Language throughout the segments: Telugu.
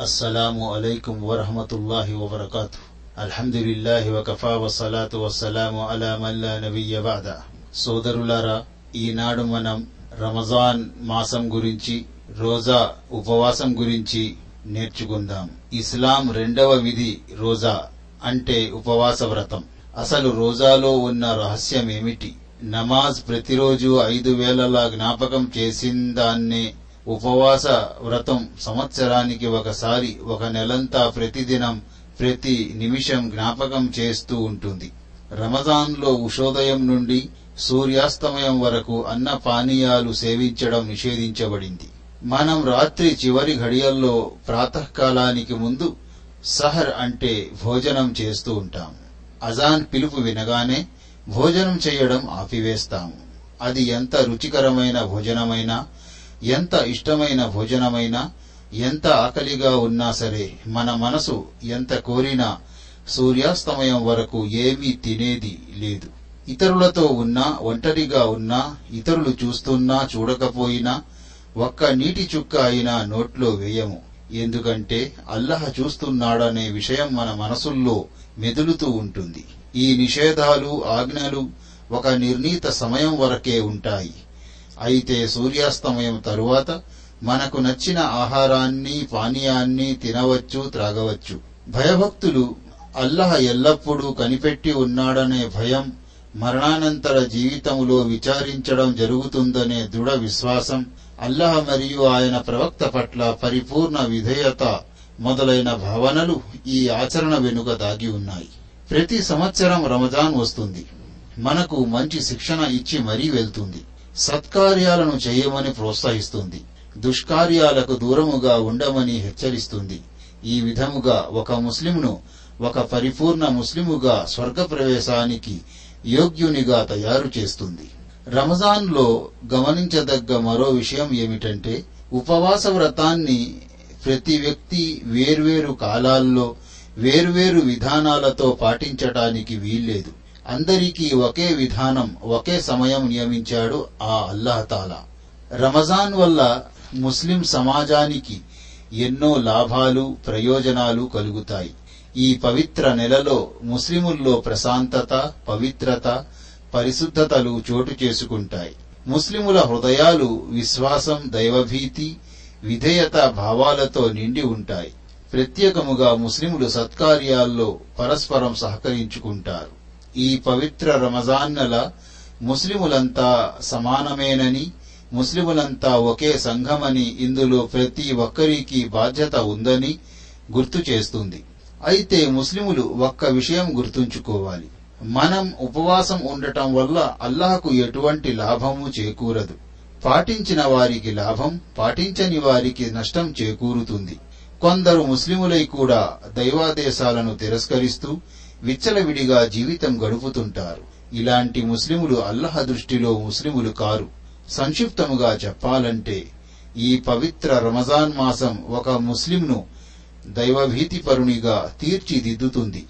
السلام عليكم ورحمة الله وبركاته الحمد لله وكفى والصلاة والسلام على من لا نبي بعد సోదరులారా ఈనాడు మనం రమజాన్ మాసం గురించి రోజా ఉపవాసం గురించి నేర్చుకుందాం ఇస్లాం రెండవ విధి రోజా అంటే ఉపవాస వ్రతం అసలు రోజాలో ఉన్న రహస్యం ఏమిటి నమాజ్ ప్రతిరోజు ఐదు వేలలా జ్ఞాపకం చేసిందాన్నే ఉపవాస వ్రతం సంవత్సరానికి ఒకసారి ఒక నెలంతా ప్రతిదినం ప్రతి నిమిషం జ్ఞాపకం చేస్తూ ఉంటుంది. రమజాన్లో ఉషోదయం నుండి సూర్యాస్తమయం వరకు అన్న పానీయాలు సేవించడం నిషేధించబడింది. మనం రాత్రి చివరి ఘడియల్లో ప్రాతకాలానికి ముందు సహర్ అంటే భోజనం చేస్తూ ఉంటాం. అజాన్ పిలుపు వినగానే భోజనం చేయడం ఆపివేస్తాము. అది ఎంత రుచికరమైన భోజనమైనా ఎంత ఇష్టమైన భోజనమైనా ఎంత ఆకలిగా ఉన్నా సరే మన మనసు ఎంత కోరినా సూర్యాస్తమయం వరకు ఏమీ తినేది లేదు. ఇతరులతో ఉన్నా ఒంటరిగా ఉన్నా ఇతరులు చూస్తున్నా చూడకపోయినా ఒక్క నీటి చుక్క అయినా నోట్లో వేయము. ఎందుకంటే అల్లహ చూస్తున్నాడనే విషయం మన మనసుల్లో మెదులుతూ ఉంటుంది. ఈ నిషేధాలు ఆజ్ఞలు ఒక నిర్ణీత సమయం వరకే ఉంటాయి. అయితే సూర్యాస్తమయం తరువాత మనకు నచ్చిన ఆహారాన్ని పానీయాన్ని తినవచ్చు త్రాగవచ్చు. భయభక్తులు అల్లహ ఎల్లప్పుడూ కనిపెట్టి ఉన్నాడనే భయం మరణానంతర జీవితములో విచారించడం జరుగుతుందనే దృఢ విశ్వాసం అల్లహ మరియు ఆయన ప్రవక్త పట్ల పరిపూర్ణ విధేయత మొదలైన భావనలు ఈ ఆచరణ వెనుక దాగి ఉన్నాయి. ప్రతి సంవత్సరం రమజాన్ వస్తుంది. మనకు మంచి శిక్షణ ఇచ్చి మరీ వెళ్తుంది. సత్కార్యాలను చేయమని ప్రోత్సహిస్తుంది. దుష్కార్యాలకు దూరముగా ఉండమని హెచ్చరిస్తుంది. ఈ విధముగా ఒక ముస్లింను ఒక పరిపూర్ణ ముస్లిముగా స్వర్గ ప్రవేశానికి యోగ్యునిగా తయారు చేస్తుంది. రమజాన్లో గమనించదగ్గ మరో విషయం ఏమిటంటే ఉపవాస వ్రతాన్ని ప్రతి వ్యక్తి వేర్వేరు కాలాల్లో వేర్వేరు విధానాలతో పాటించటానికి వీల్లేదు. అందరికీ ఒకే విధానం ఒకే సమయం నియమించాడు ఆ అల్లహతాలా రమజాన్ వల్ల ముస్లిం సమాజానికి ఎన్నో లాభాలు ప్రయోజనాలు కలుగుతాయి. ఈ పవిత్ర నెలలో ముస్లిముల్లో ప్రశాంతత పవిత్రత పరిశుద్ధతలు చోటు చేసుకుంటాయి. ముస్లిముల హృదయాలు విశ్వాసం దైవభీతి విధేయత భావాలతో నిండి ఉంటాయి. ప్రత్యేకముగా ముస్లిములు సత్కార్యాల్లో పరస్పరం సహకరించుకుంటారు. ఈ పవిత్ర రమజాన్ నెల ముస్లిములంతా సమానమేనని ముస్లిములంతా ఒకే సంఘమని ఇందులో ప్రతి ఒక్కరికి బాధ్యత ఉందని గుర్తు చేస్తుంది. అయితే ముస్లిములు ఒక్క విషయం గుర్తుంచుకోవాలి. మనం ఉపవాసం ఉండటం వల్ల అల్లాహకు ఎటువంటి లాభము చేకూరదు. పాటించిన వారికి లాభం పాటించని వారికి నష్టం చేకూరుతుంది. కొందరు ముస్లిములై కూడా దైవాదేశాలను తిరస్కరిస్తూ విచ్చలవిడిగా జీవితం గడుపుతుంటారు. ఇలాంటి ముస్లిములు అల్లహ దృష్టిలో ముస్లిములు కారు. సంక్షిప్తముగా చెప్పాలంటే ఈ పవిత్ర రమజాన్ మాసం ఒక ముస్లింను దైవభీతిపరునిగా తీర్చిదిద్దుతుంది.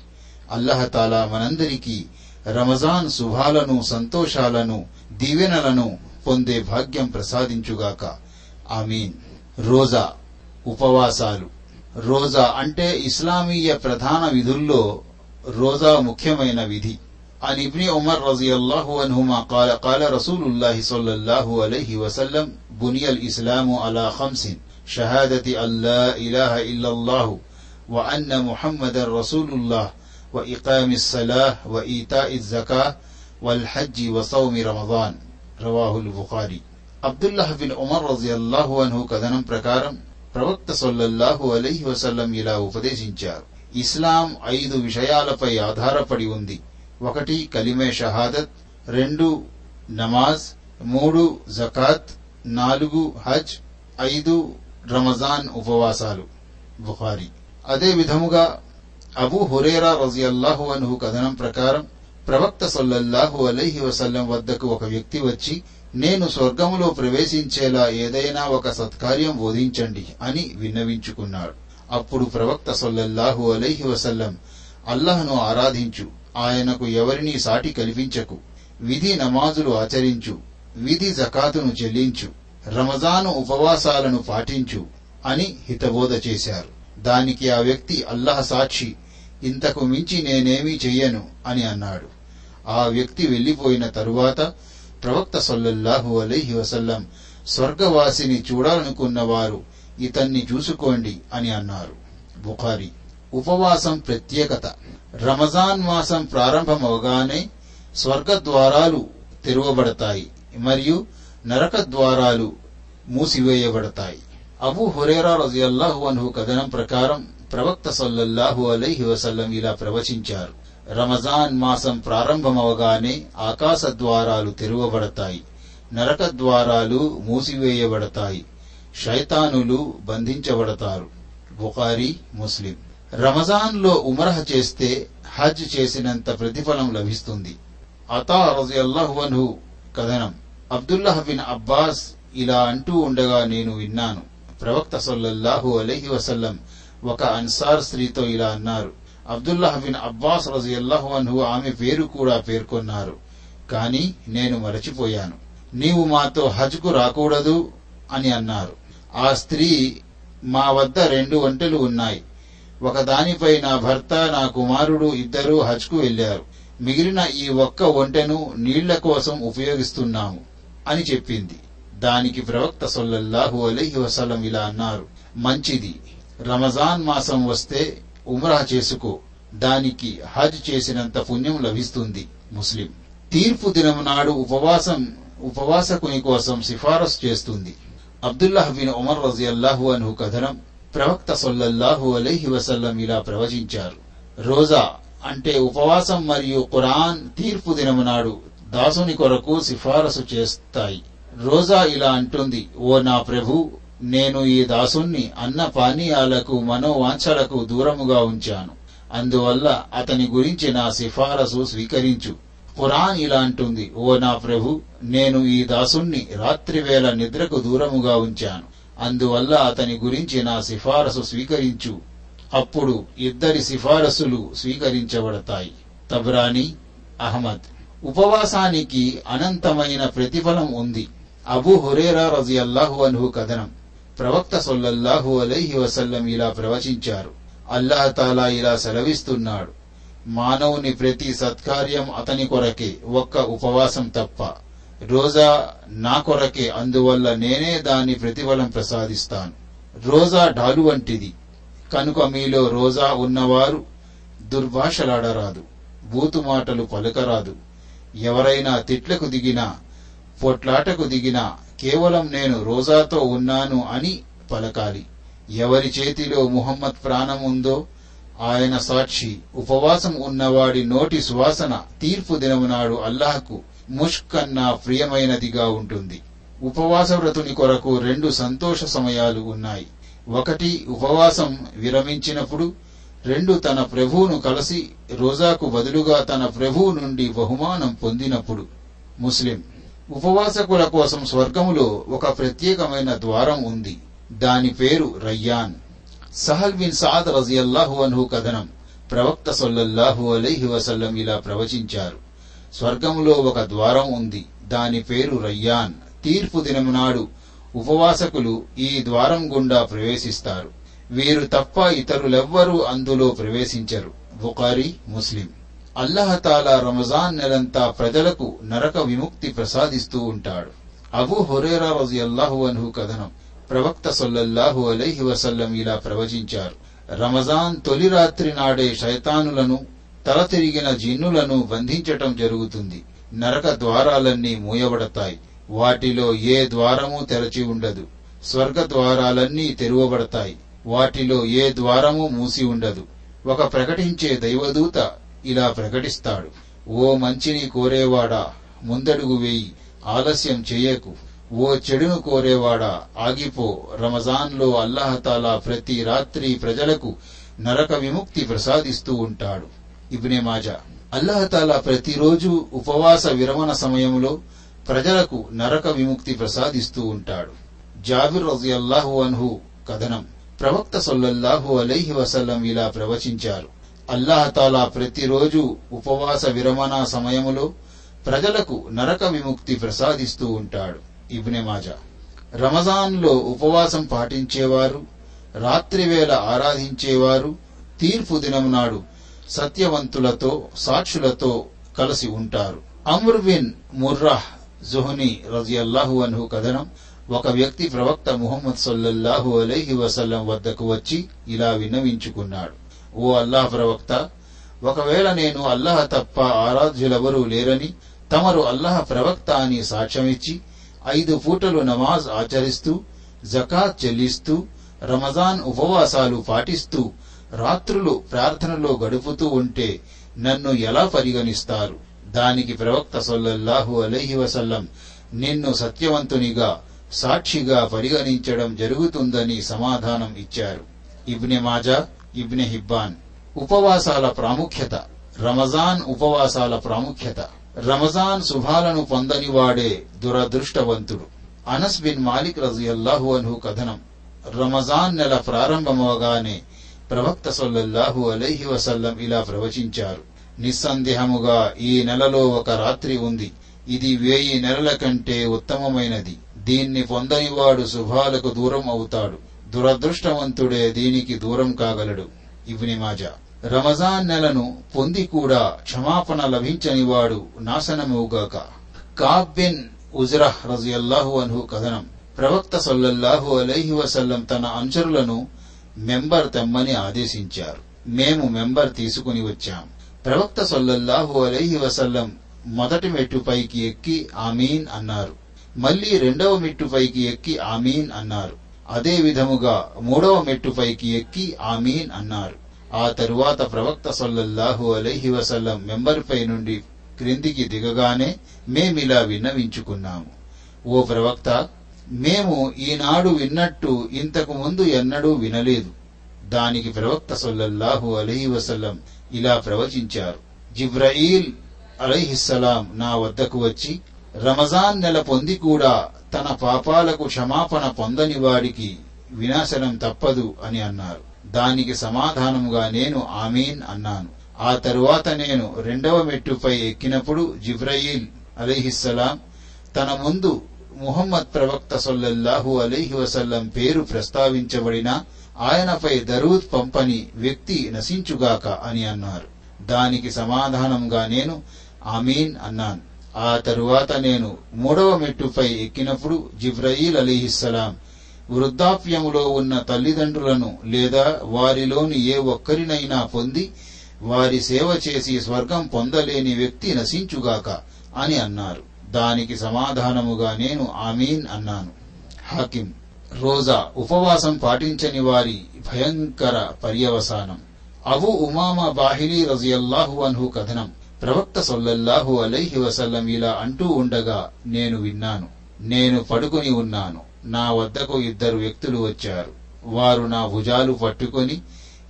అల్లహతాలా మనందరికీ రమజాన్ శుభాలను సంతోషాలను దీవెనలను పొందే భాగ్యం ప్రసాదించుగాక. ఆమీన్. రోజా. ఉపవాసాలు. రోజా అంటే ఇస్లామీయ ప్రధాన విధుల్లో రోజా ముఖ్యమైన విధి عن ابن عمر رضي الله عنهما قال قال رسول الله صلى الله عليه وسلم بني الإسلام على خمس شهادة أن لا إله إلا الله وأن محمد رسول الله وإقام الصلاة وإيتاء الزكاة والحج وصوم رمضان رواه البخاري عبد الله بن عمر رضي الله عنه కథనం ప్రకారం ప్రవక్త సొల్లల్లాహు అలైహి వసల్లం ఇలా ఉపదేశించారు ఇస్లాం ఐదు విషయాలపై ఆధారపడి ఉంది. ఒకటి కలిమే షహాదత్. రెండు నమాజ్. మూడు జకాత్. నాలుగు హజ్. ఐదు రమజాన్ ఉపవాసాలు. బుఖారి. అదే విధముగా అబూ హురేరా రజియల్లాహు అన్హు కథనం ప్రకారం ప్రవక్త సొల్లల్లాహు అలైహి వసల్లం వద్దకు ఒక వ్యక్తి వచ్చి నేను స్వర్గములో ప్రవేశించేలా ఏదైనా ఒక సత్కార్యం బోధించండి అని విన్నవించుకున్నాడు. అప్పుడు ప్రవక్త సొల్లల్లాహు అలైహి వసల్లం అల్లహను ఆరాధించు ఆయనకు ఎవరినీ సాటి కల్పించకు విధి నమాజులు ఆచరించు విధి జకాతును చెల్లించు రమజాను ఉపవాసాలను పాటించు అని హితబోధ చేశారు. దానికి ఆ వ్యక్తి అల్లాహ్ సాక్షి ఇంతకు మించి నేనేమీ చెయ్యను అని అన్నాడు. ఆ వ్యక్తి వెళ్ళిపోయిన తరువాత ప్రవక్త సొల్లల్లాహు అలైహి వసల్లం స్వర్గవాసిని చూడాలనుకున్నవారు ఇతన్ని చూసుకోండి అని అన్నారు. బుఖారి ఉపవాసం ప్రత్యేకత. రమజాన్ మాసం ప్రారంభమవగానే స్వర్గ ద్వారాలు తెరవబడతాయి మరియు నరక ద్వారాలు మూసివేయబడతాయి. అబూ హురేరా రజియల్లాహు అన్హు కథనం ప్రకారం ప్రవక్త సల్లల్లాహు అలైహి వసల్లం ఇలా ప్రవచించారు. రమజాన్ మాసం ప్రారంభమవగానే ఆకాశ ద్వారాలు తెరవబడతాయి నరక ద్వారాలు మూసివేయబడతాయి శైతానులు బంధించబడతారు. బుఖారీ ముస్లిం. రమజాన్లో ఉమరహ చేస్తే హజ్ చేసినంత ప్రతిఫలం లభిస్తుంది. అతా రజియల్లాహు కథనం. అబ్దుల్లాహ్ బిన్ అబ్బాస్ ఇలా అంటూ ఉండగా నేను విన్నాను. ప్రవక్త సొల్లహు అలహి వసల్లం ఒక అన్సార్ స్త్రీతో ఇలా అన్నారు. అబ్దుల్లాహ్ బిన్ అబ్బాస్ రజియల్లాహు అన్హు ఆమె పేరు కూడా పేర్కొన్నారు. కాని నేను మరచిపోయాను. నీవు మాతో హజ్కు రాకూడదు అని అన్నారు. ఆ స్త్రీ మా వద్ద రెండు ఒంటెలు ఉన్నాయి. ఒకదానిపై నా భర్త నా కుమారుడు ఇద్దరూ హజ్కు వెళ్ళారు మిగిలిన ఈ ఒక్క ఒంటెను నీళ్ళ కోసం ఉపయోగిస్తున్నాము అని చెప్పింది. దానికి ప్రవక్త సొల్లల్లాహు అలైహి వసలం ఇలా అన్నారు. మంచిది. రమజాన్ మాసం వస్తే ఉమ్రా చేసుకో. దానికి హజ్ చేసినంత పుణ్యం లభిస్తుంది. ముస్లిం. తీర్పు దినం నాడు ఉపవాసం ఉపవాసకుని కోసం సిఫారసు చేస్తుంది. అబ్దుల్లాహ్ బిన్ ఉమర్ రజియల్లాహు అన్హు కథనం ప్రవక్త సొల్లల్లాహు అలైహి వసల్లం ఇలా ప్రవచించారు. రోజా అంటే ఉపవాసం మరియు ఖురాన్ తీర్పు దినము నాడు దాసుని కొరకు సిఫారసు చేస్తాయి. రోజా ఇలా అంటుంది ఓ నా ప్రభు నేను ఈ దాసుణ్ణి అన్న పానీయాలకు మనోవాంఛలకు దూరముగా ఉంచాను. అందువల్ల అతని గురించి నా సిఫారసు స్వీకరించు. ఖురాన్ ఇలా అంటుంది ఓ నా ప్రభు నేను ఈ దాసుణ్ణి రాత్రివేళ నిద్రకు దూరముగా ఉంచాను. అందువల్ల అతని గురించి నా సిఫారసు స్వీకరించు. అప్పుడు ఇద్దరి సిఫారసులు స్వీకరించబడతాయి. తబ్రాని అహ్మద్. ఉపవాసానికి అనంతమైన ప్రతిఫలం ఉంది. అబు హురేరా రజియల్లాహు అన్హు కథనం. ప్రవక్త సొల్లల్లాహు అలైహి వసల్లం ఇలా ప్రవచించారు. అల్లాహతాలా ఇలా సెలవిస్తున్నాడు. మానవుని ప్రతి సత్కార్యం అతని కొరకే ఒక్క ఉపవాసం తప్ప. రోజా నా కొరకే అందువల్ల నేనే దాని ప్రతిఫలం ప్రసాదిస్తాను. రోజా ఢాలు వంటిది. కనుక మీలో రోజా ఉన్నవారు దుర్భాషలాడరాదు బూతు మాటలు పలకరాదు. ఎవరైనా తిట్లకు దిగినా పొట్లాటకు దిగినా కేవలం నేను రోజాతో ఉన్నాను అని పలకాలి. ఎవరి చేతిలో ముహమ్మద్ ప్రాణం ఉందో ఆయన సాక్షి. ఉపవాసం ఉన్నవాడి నోటి సువాసన తీర్పు దినమునాడు అల్లాహకు ముష్కన్నా ప్రియమైనదిగా ఉంటుంది. ఉపవాస వ్రతుని కొరకు రెండు సంతోష సమయాలు ఉన్నాయి. ఒకటి ఉపవాసం విరమించినప్పుడు రెండు తన ప్రభువును కలిసి రోజాకు బదులుగా తన ప్రభువు నుండి బహుమానం పొందినప్పుడు. ముస్లిం ఉపవాసకుల కోసం స్వర్గములో ఒక ప్రత్యేకమైన ద్వారం ఉంది. దాని పేరు రయ్యాన్. సహల్ బిన్ సాద్ రజియల్లాహు అన్హు కథనం. ప్రవక్త సొల్లల్లాహు అలైహి వసల్లం ఇలా ప్రవచించారు. స్వర్గంలో ఒక ద్వారం ఉంది. దాని పేరు రయ్యాన్. తీర్పు దినమునాడు ఉపవాసకులు ఈ ద్వారం గుండా ప్రవేశిస్తారు. వీరు తప్ప ఇతరులెవ్వరూ అందులో ప్రవేశించరు. బుకారి ముస్లిం. అల్లహతాలా రమజాన్ నెలంతా ప్రజలకు నరక విముక్తి ప్రసాదిస్తూ ఉంటాడు. అబూ హురేరా రజియల్లాహు అన్హు కథనం. ప్రవక్త సొల్లల్లాహు అలైహి వసల్లం ఇలా ప్రవచించారు. రమజాన్ తొలి రాత్రి నాడే శైతానులను తల తిరిగిన జిన్నులను బంధించటం జరుగుతుంది. నరక ద్వారాలన్నీ మూయబడతాయి. వాటిలో ఏ ద్వారము తెరచి ఉండదు. స్వర్గ ద్వారాలన్నీ తెరువబడతాయి. వాటిలో ఏ ద్వారము మూసి ఉండదు. ఒక ప్రకటించే దైవదూత ఇలా ప్రకటిస్తాడు. ఓ మంచిని కోరేవాడా ముందడుగు వేయి ఆలస్యం చేయకు. ఓ చెడును కోరేవాడా? ఆగిపో. రమజాన్లో అల్లాహతాలా ప్రతి రాత్రి ప్రజలకు నరక విముక్తి ప్రసాదిస్తూ ఉంటాడు. ఇబ్నే మాజా. అల్లాహతాలా ప్రతిరోజు ఉపవాస విరమణ సమయంలో ప్రజలకు నరక విముక్తి ప్రసాదిస్తూ ఉంటాడు. జాబిర్ రజియల్లాహు అన్హు కథనం. ప్రవక్త సొల్లల్లాహు అలైహి వసల్లం ఇలా ప్రవచించారు. అల్లాహతాలా ప్రతిరోజు ఉపవాస విరమణ సమయములో ప్రజలకు నరక విముక్తి ప్రసాదిస్తూ ఉంటాడు. ఇబ్నె మాజా. రమజాన్లో ఉపవాసం పాటించేవారు రాత్రివేళ ఆరాధించేవారు తీర్పు దినం నాడు సత్యవంతులతో సాక్షులతో కలిసి ఉంటారు. అమ్ర్ బిన్ ముర్రాహ్ జుహ్ని రజియల్లాహు అన్హు కథనం ఒక వ్యక్తి ప్రవక్త ముహమ్మద్ సల్లల్లాహు అలైహి వసల్లం వద్దకు వచ్చి ఇలా విన్నవించుకున్నాడు. ఓ అల్లాహ్ ప్రవక్త ఒకవేళ నేను అల్లాహ్ తప్ప ఆరాధ్యులెవరూ లేరని తమరు అల్లాహ్ ప్రవక్త అని సాక్ష్యమిచ్చి ఐదు పూటలు నమాజ్ ఆచరిస్తూ జకాత్ చెల్లిస్తూ రమజాన్ ఉపవాసాలు పాటిస్తూ రాత్రులు ప్రార్థనలో గడుపుతూ ఉంటే నన్ను ఎలా పరిగణిస్తారు? దానికి ప్రవక్త సొల్లహు అలైహి వసల్లం నిన్ను సత్యవంతునిగా సాక్షిగా పరిగణించడం జరుగుతుందని సమాధానం ఇచ్చారు. ఇబ్నె మాజా ఇబ్నె హిబ్బాన్. ఉపవాసాల ప్రాముఖ్యత. రమజాన్ ఉపవాసాల ప్రాముఖ్యత. రమజాన్ శుభాలను పొందని వాడే దురదృష్టవంతుడు. అనస్ బిన్ మాలిక్ రజియల్లాహు అన్హు కథనం. రమజాన్ నెల ప్రారంభమవగానే ప్రవక్త సొల్లహు అలైహి వసల్లం ఇలా ప్రవచించారు. నిస్సందేహముగా ఈ నెలలో ఒక రాత్రి ఉంది. ఇది వేయి నెలల కంటే ఉత్తమమైనది. దీన్ని పొందనివాడు శుభాలకు దూరం అవుతాడు. దురదృష్టవంతుడే దీనికి దూరం కాగలడు. ఇబ్ని మాజా రమజాన్ నెలను పొంది కూడా క్షమాపణ లభించని వాడు నాశనమవుగాక. కాబిన్ ఉజ్రహ్ రజియల్లాహు అన్హు కథనం. ప్రవక్త సొల్లల్లాహు అలైహి వసల్లం తన అనుచరులను మెంబర్ తెమ్మని ఆదేశించారు. మేము మెంబర్ తీసుకుని వచ్చాం. ప్రవక్త సొల్లల్లాహు అలైహి వసల్లం మొదటి మెట్టుపైకి ఎక్కి ఆమీన్ అన్నారు. మళ్ళీ రెండవ మెట్టుపైకి ఎక్కి ఆమీన్ అన్నారు. అదే విధముగా మూడవ మెట్టుపైకి ఎక్కి ఆమీన్ అన్నారు. ఆ తరువాత ప్రవక్త సొల్లహు అలైహి వసల్లం మెంబర్పై నుండి క్రిందికి దిగగానే మేమిలా విన్నవించుకున్నాము. ఓ ప్రవక్త మేము ఈనాడు విన్నట్టు ఇంతకు ముందు ఎన్నడూ వినలేదు. దానికి ప్రవక్త సొల్లహు అలహి వసల్లం ఇలా ప్రవచించారు. జిబ్రయీల్ అలైహిస్సలాం నా వద్దకు వచ్చి రమజాన్ నెల పొంది కూడా తన పాపాలకు క్షమాపణ పొందని వాడికి వినాశనం తప్పదు అని అన్నారు. దానికి సమాధానముగా నేను ఆమీన్ అన్నాను. ఆ తరువాత నేను రెండవ మెట్టుపై ఎక్కినప్పుడు జిబ్రయీల్ అలీహిస్సలాం తన ముందు ముహమ్మద్ ప్రవక్త సొల్లహు అలీహి వసల్లం పేరు ప్రస్తావించబడిన ఆయనపై దరూద్ పంపని వ్యక్తి నశించుగాక అని అన్నారు. దానికి సమాధానంగా నేను ఆమీన్ అన్నాను. ఆ తరువాత నేను మూడవ మెట్టుపై ఎక్కినప్పుడు జిబ్రయీల్ అలీహిస్సలాం వృద్ధాప్యములో ఉన్న తల్లిదండ్రులను లేదా వారిలోని ఏ ఒక్కరినైనా పొంది వారి సేవ చేసి స్వర్గం పొందలేని వ్యక్తి నశించుగాక అని అన్నారు. దానికి సమాధానముగా నేను ఆమీన్ అన్నాను. హాకిం. రోజా. ఉపవాసం పాటించని వారి భయంకర పర్యవసానం. అబు ఉమామా బాహిలీ రజియల్లాహు అన్హు కథనం. ప్రవక్త సొల్లల్లాహు అలైహి వసల్లం ఇలా అంటూ ఉండగా నేను విన్నాను. నేను పడుకుని ఉన్నాను. నా వద్దకు ఇద్దరు వ్యక్తులు వచ్చారు. వారు నా భుజాలు పట్టుకొని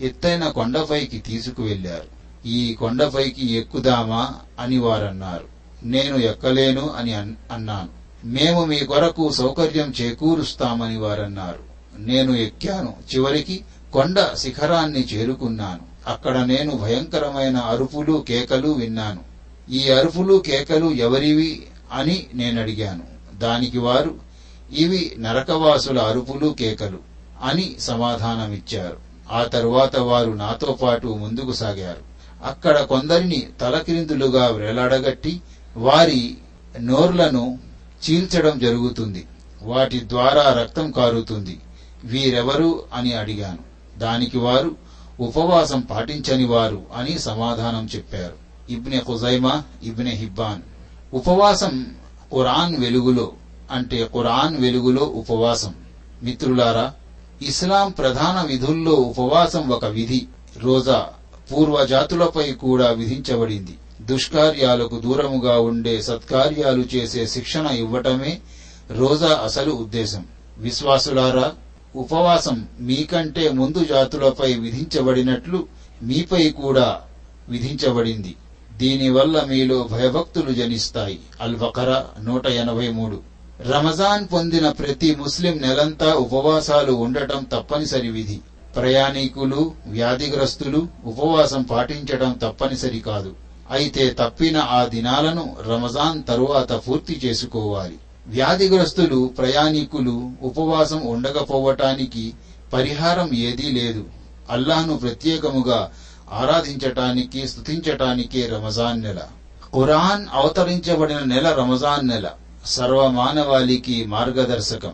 ఎత్తైన కొండపైకి తీసుకువెళ్ళారు ఈ కొండపైకి ఎక్కుదామా అని వారన్నారు. నేను ఎక్కలేను అని అన్నాను. మేము మీ కొరకు సౌకర్యం చేకూరుస్తామని వారన్నారు. నేను ఎక్కాను. చివరికి కొండ శిఖరాన్ని చేరుకున్నాను. అక్కడ నేను భయంకరమైన అరుపులు కేకలు విన్నాను. ఈ అరుపులు కేకలు ఎవరివి అని నేనడిగాను. దానికి వారు ఇవి నరకవాసుల అరుపులు కేకలు అని సమాధానమిచ్చారు. ఆ తరువాత వారు నాతో పాటు ముందుకు సాగారు. అక్కడ కొందరిని తలకిరిందులుగా వేలాడగట్టి వారి నోర్లను చీల్చడం జరుగుతుంది. వాటి ద్వారా రక్తం కారుతుంది. వీరెవరు అని అడిగాను. దానికి వారు ఉపవాసం పాటించని వారు అని సమాధానం చెప్పారు. ఇబ్నె ఖుజైమా ఇబ్నె హిబ్బాన్. ఉపవాసం ఖురాన్ వెలుగులో అంటే ఖురాన్ వెలుగులో ఉపవాసం. మిత్రులారా ఇస్లాం ప్రధాన విధుల్లో ఉపవాసం ఒక విధి. రోజా పూర్వజాతులపై కూడా విధించబడింది. దుష్కార్యాలకు దూరముగా ఉండే సత్కార్యాలు చేసే శిక్షణ ఇవ్వటమే రోజా అసలు ఉద్దేశం. విశ్వాసులారా ఉపవాసం మీకంటే ముందు జాతులపై విధించబడినట్లు మీపై కూడా విధించబడింది. దీనివల్ల మీలో భయభక్తులు జనిస్తాయి. అల్ నూట ఎనభై మూడు. రమజాన్ పొందిన ప్రతి ముస్లిం నెలంతా ఉపవాసాలు ఉండటం తప్పనిసరి విధి. ప్రయాణికులు వ్యాధిగ్రస్తులు ఉపవాసం పాటించడం తప్పనిసరి కాదు. అయితే తప్పిన ఆ దినాలను రమజాన్ తరువాత పూర్తి చేసుకోవాలి. వ్యాధిగ్రస్తులు ప్రయాణికులు ఉపవాసం ఉండకపోవటానికి పరిహారం ఏదీ లేదు. అల్లాహ్ను ప్రత్యేకముగా ఆరాధించటానికి స్తుతించటానికే రమజాన్ నెల. ఖురాన్ అవతరించబడిన నెల రమజాన్ నెల. సర్వమానవాళికి మార్గదర్శకం.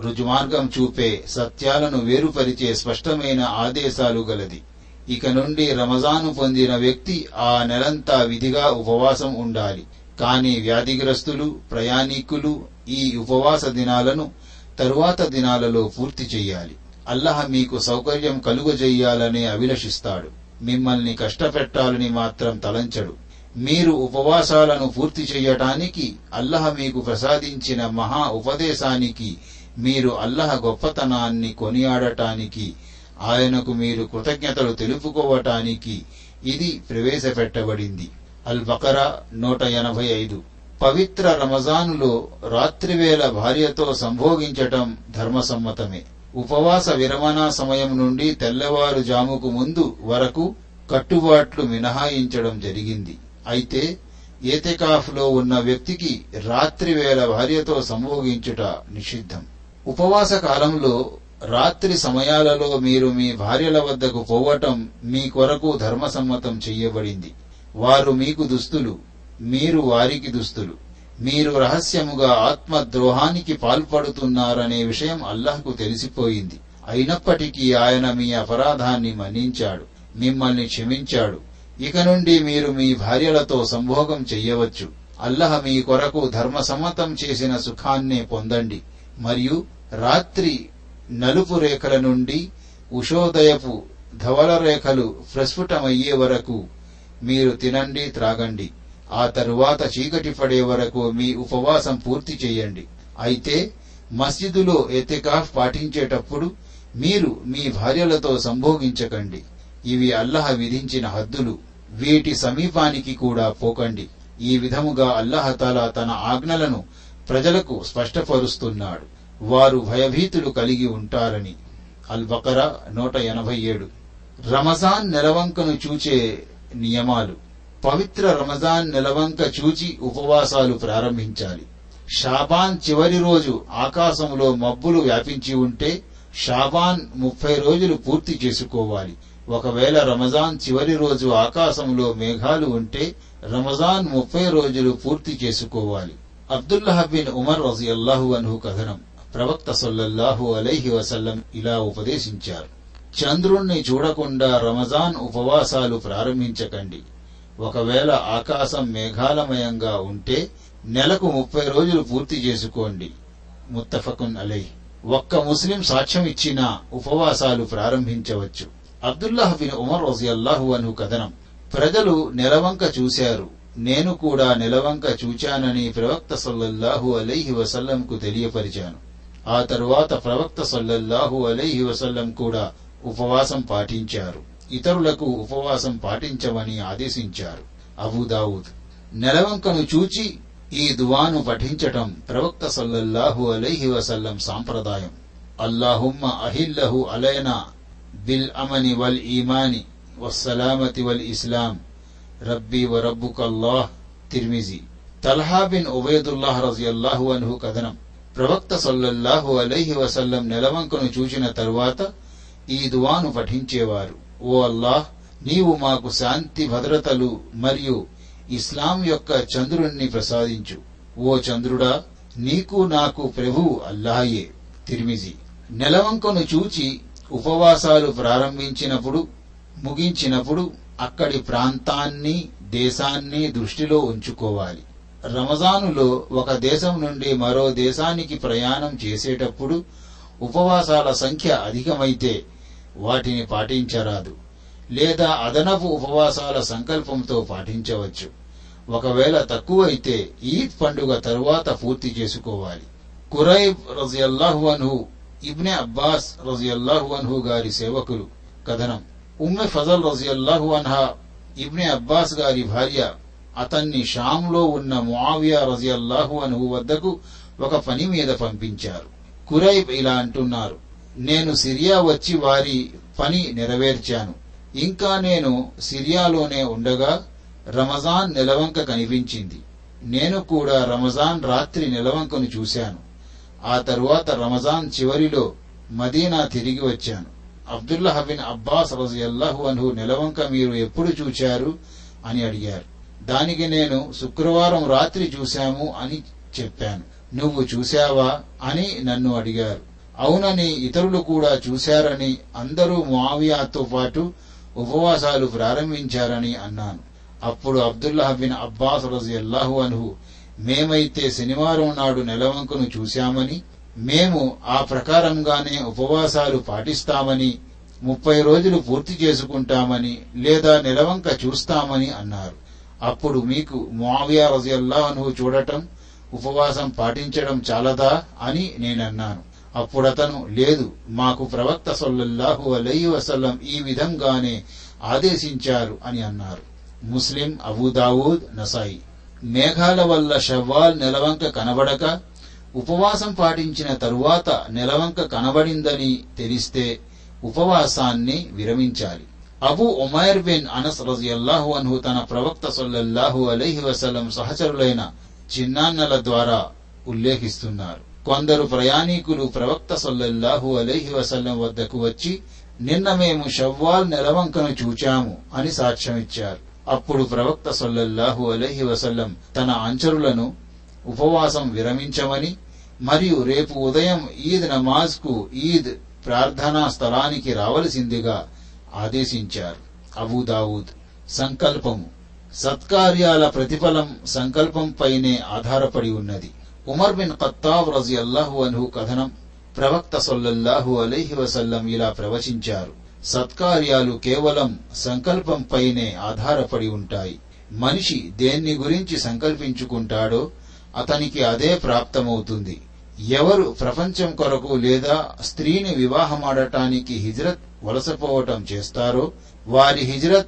రుజుమార్గం చూపే సత్యాలను వేరుపరిచే స్పష్టమైన ఆదేశాలు గలది. ఇక నుండి రమజాను పొందిన వ్యక్తి ఆ నెలంతా విధిగా ఉపవాసం ఉండాలి. కాని వ్యాధిగ్రస్తులు ప్రయాణికులు ఈ ఉపవాస దినాలను తరువాత దినాలలో పూర్తి చెయ్యాలి అల్లహ మీకు సౌకర్యం కలుగజెయ్యాలని అభిలషిస్తాడు. మిమ్మల్ని కష్టపెట్టాలని మాత్రం తలంచడు. మీరు ఉపవాసాలను పూర్తి చేయటానికి అల్లహ మీకు ప్రసాదించిన మహా ఉపదేశానికి మీరు అల్లహ గొప్పతనాన్ని కొనియాడటానికి ఆయనకు మీరు కృతజ్ఞతలు తెలుపుకోవటానికి ఇది ప్రవేశపెట్టబడింది. అల్ బకరా నూట ఎనభై ఐదు. పవిత్ర రమజానులో రాత్రివేళ భార్యతో సంభోగించటం ధర్మసమ్మతమే. ఉపవాస విరమణ సమయం నుండి తెల్లవారుజాముకు ముందు వరకు కట్టుబాట్లు మినహాయించడం జరిగింది. అయితే ఏతెకాఫ్లో ఉన్న వ్యక్తికి రాత్రివేళ భార్యతో సంభోగించుట నిషిద్ధం. ఉపవాస కాలంలో రాత్రి సమయాలలో మీరు మీ భార్యల వద్దకు పోవటం మీ కొరకు ధర్మసమ్మతం చెయ్యబడింది. వారు మీకు దుస్తులు మీరు వారికి దుస్తులు. మీరు రహస్యముగా ఆత్మద్రోహానికి పాల్పడుతున్నారనే విషయం అల్లాహ్కు తెలిసిపోయింది. అయినప్పటికీ ఆయన మీ అపరాధాన్ని మన్నించాడు మిమ్మల్ని క్షమించాడు. ఇక నుండి మీరు మీ భార్యలతో సంభోగం చెయ్యవచ్చు. అల్లహ మీ కొరకు ధర్మసమ్మతం చేసిన సుఖాన్నే పొందండి. మరియు రాత్రి నలుపు రేఖల నుండి ఉషోదయపు ధవల రేఖలు ప్రస్ఫుటమయ్యే వరకు మీరు తినండి త్రాగండి. ఆ తరువాత చీకటి పడే వరకు మీ ఉపవాసం పూర్తి చేయండి. అయితే మస్జిదులో ఎతికాఫ్ పాటించేటప్పుడు మీరు మీ భార్యలతో సంభోగించకండి. ఇవి అల్లహ విధించిన హద్దులు. వీటి సమీపానికి కూడా పోకండి. ఈ విధముగా అల్లహతాలా తన ఆజ్ఞలను ప్రజలకు స్పష్టపరుస్తున్నాడు. వారు భయభీతులు కలిగి ఉంటారని. అల్ బకరా నూట ఎనభై ఏడు. రమజాన్ నెలవంకను చూచే నియమాలు. పవిత్ర రమజాన్ నెలవంక చూచి ఉపవాసాలు ప్రారంభించాలి. షాబాన్ చివరి రోజు ఆకాశంలో మబ్బులు వ్యాపించి ఉంటే షాబాన్ ముప్పై రోజులు పూర్తి చేసుకోవాలి. ఒకవేళ రమజాన్ చివరి రోజు ఆకాశంలో మేఘాలు ఉంటే రమజాన్ ముప్పై రోజులు పూర్తి చేసుకోవాలి. అబ్దుల్లాహ్ బిన్ ఉమర్ రజియల్లాహు అన్హు కథనం. ప్రవక్త సొల్లల్లాహు అలైహి వసల్లం ఇలా ఉపదేశించారు. చంద్రుణ్ణి చూడకుండా రమజాన్ ఉపవాసాలు ప్రారంభించకండి. ఒకవేళ ఆకాశం మేఘాలమయంగా ఉంటే నెలకు ముప్పై రోజులు పూర్తి చేసుకోండి. ముత్తఫకున్ అలై ఒక్క ముస్లిం సాక్ష్యం ఇచ్చినా ఉపవాసాలు ప్రారంభించవచ్చు. అబ్దుల్లాహ్ బిన్ ఉమర్ రజియల్లాహు అను కథనం. ప్రజలు నెలవంక చూశారు. నేను కూడా నెలవంక చూచానని ప్రవక్త సల్లల్లాహు అలైహి వసల్లంకు తెలియపరిచాను. ఆ తరువాత ప్రవక్త సల్లల్లాహు అలైహి వసల్లం కూడా ఉపవాసం పాటించారు. ఇతరులకు ఉపవాసం పాటించమని ఆదేశించారు. అబూదావుద్ నెలవంకను చూచి ఈ దువాను పఠించటం ప్రవక్త సల్లల్లాహు అలైహి వసల్లం సాంప్రదాయం. అల్లాహుమ్మ అహిల్లహు అలైనా బిల్ అమని వల్ ఈమాని వస్సలామతి వల్ ఇస్లాం రబ్బీ వ రబ్బుకల్లాహ్ తిర్మిజీ తల్హా బిన్ ఉబైదుల్లాహ్ రజియల్లాహు అన్హు కథనం ప్రవక్త సల్లల్లాహు అలైహి వసల్లం నెలవంకను చూచిన తరువాత ఈ దువాను పఠించేవారు. ఓ అల్లాహ్ నీవు మాకు శాంతి భద్రతలు మరియు ఇస్లాం యొక్క చంద్రుణ్ణి ప్రసాదించు. ఓ చంద్రుడా నీకు నాకు ప్రభు అల్లాహయే. తిరిమిజి నెలవంకను చూచి ఉపవాసాలు ప్రారంభించినప్పుడు ముగించినప్పుడు అక్కడి ప్రాంతాన్ని దేశాన్ని దృష్టిలో ఉంచుకోవాలి. రమజానులో ఒక దేశం నుండి మరో దేశానికి ప్రయాణం చేసేటప్పుడు ఉపవాసాల సంఖ్య అధికమైతే వాటిని పాటించరాదు లేదా అదనపు ఉపవాసాల సంకల్పంతో పాటించవచ్చు. ఒకవేళ తక్కువైతే ఈద్ పండుగ తరువాత పూర్తి చేసుకోవాలి. కురైబ్ రజియల్లాహు అన్హు ఇబ్నె అబ్బాస్ రజియల్లాహు అన్హు గారి సేవకులు కథనం. ఉమ్మె ఫజల్ రజియల్లాహు అన్హా ఇబ్నె అబ్బాస్ గారి భార్య అతన్ని షాంలో ఉన్న ముఆవియా రజియల్లాహు అన్హు వద్దకు ఒక పని మీద పంపించారు. కురైబ్ ఇలా అంటున్నారు నేను సిరియా వచ్చి వారి పని నెరవేర్చాను. ఇంకా నేను సిరియాలోనే ఉండగా రమజాన్ నెలవంక కనిపించింది. నేను కూడా రమజాన్ రాత్రి నెలవంకను చూశాను. ఆ తరువాత రమజాన్ చివరిలో మదీనా తిరిగి వచ్చాను. అబ్దుల్లా బిన్ అబ్బాస్ రజయల్లాహు అన్హు నెలవంక మీరు ఎప్పుడు చూచారు అని అడిగారు. దానికి నేను శుక్రవారం రాత్రి చూశాము అని చెప్పాను. నువ్వు చూశావా అని నన్ను అడిగారు. అవునని ఇతరులు కూడా చూశారని అందరూ మావియాతో పాటు ఉపవాసాలు ప్రారంభించారని అన్నాను. అప్పుడు అబ్దుల్లాహ్ బిన్ అబ్బాస్ రజయల్లాహు అన్హు మేమైతే శనివారం నాడు నెలవంకను చూశామని మేము ఆ ప్రకారంగానే ఉపవాసాలు పాటిస్తామని ముప్పై రోజులు పూర్తి చేసుకుంటామని లేదా నెలవంక చూస్తామని అన్నారు. అప్పుడు మీకు ముఆవియా అనువు చూడటం ఉపవాసం పాటించడం చాలదా అని నేనన్నాను. అప్పుడు అతను లేదు మాకు ప్రవక్త సొల్లహు అలైహి వసల్లం ఈ విధంగానే ఆదేశించారు అని అన్నారు. ముస్లిం అబూదావూద్ నసాయి. మేఘాల వల్ల షవ్వాల్ నెలవంక కనబడక ఉపవాసం పాటించిన తరువాత నెలవంక కనబడిందని తెలిస్తే ఉపవాసాన్ని విరమించాలి. అబు ఉమైర్ బిన్ అనస్ రజియల్లాహు అన్హు తన ప్రవక్త సొల్లల్లాహు అలైహి వసలం సహచరులైన చిన్నాన్నల ద్వారా ఉల్లేఖిస్తున్నారు. కొందరు ప్రయాణికులు ప్రవక్త సొల్లహు అలైహి వసల్లం వద్దకు వచ్చి నిన్న మేము షవ్వాల్ నెలవంకను చూచాము అని సాక్ష్యమిచ్చారు. అప్పుడు ప్రవక్త సొల్లల్లాహు అలహి వసల్లం తన అంచరులను ఉపవాసం విరమించమని మరియు రేపు ఉదయం ఈద్ నమాజ్కు ఈద్ ప్రార్థనా స్థలానికి రావలసిందిగా ఆదేశించారు. అబూదావూద్ సంకల్పము. సత్కార్యాల ప్రతిఫలం సంకల్పంపైనే ఆధారపడి ఉన్నది. ఉమర్ బిన్ ఖత్తాబ్ రజియల్లాహు అన్హు కథనం ప్రవక్త సొల్లల్లాహు అలైహి వసల్లం ఇలా ప్రవచించారు. సత్కార్యాలు కేవలం సంకల్పంపైనే ఆధారపడి ఉంటాయి. మనిషి దేన్ని గురించి సంకల్పించుకుంటాడో అతనికి అదే ప్రాప్తమవుతుంది. ఎవరు ప్రపంచం కొరకు లేదా స్త్రీని వివాహమాడటానికి హిజ్రత్ వలసపోవటం చేస్తారో వారి హిజ్రత్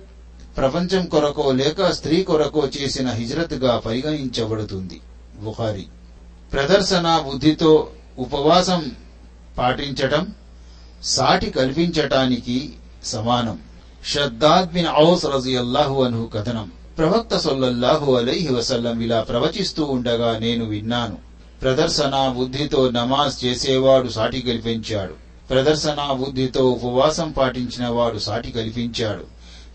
ప్రపంచం కొరకో లేక స్త్రీ కొరకో చేసిన హిజ్రత్గా పరిగణించబడుతుంది. బుహారి ప్రదర్శన బుద్ధితో ఉపవాసం పాటించటం సాటి కల్పించటానికి సమానం. షద్దాద్ బిన్ ఔస్ రజియల్లాహు అన్హు కథనం. ప్రవక్త సొల్లల్లాహు అలైహి వసల్లం ఇలా ప్రవచిస్తూ ఉండగా నేను విన్నాను. ప్రదర్శన బుద్ధితో నమాజ్ చేసేవాడు సాటి కల్పించాడు. ప్రదర్శన బుద్ధితో ఉపవాసం పాటించిన వాడు సాటి కల్పించాడు.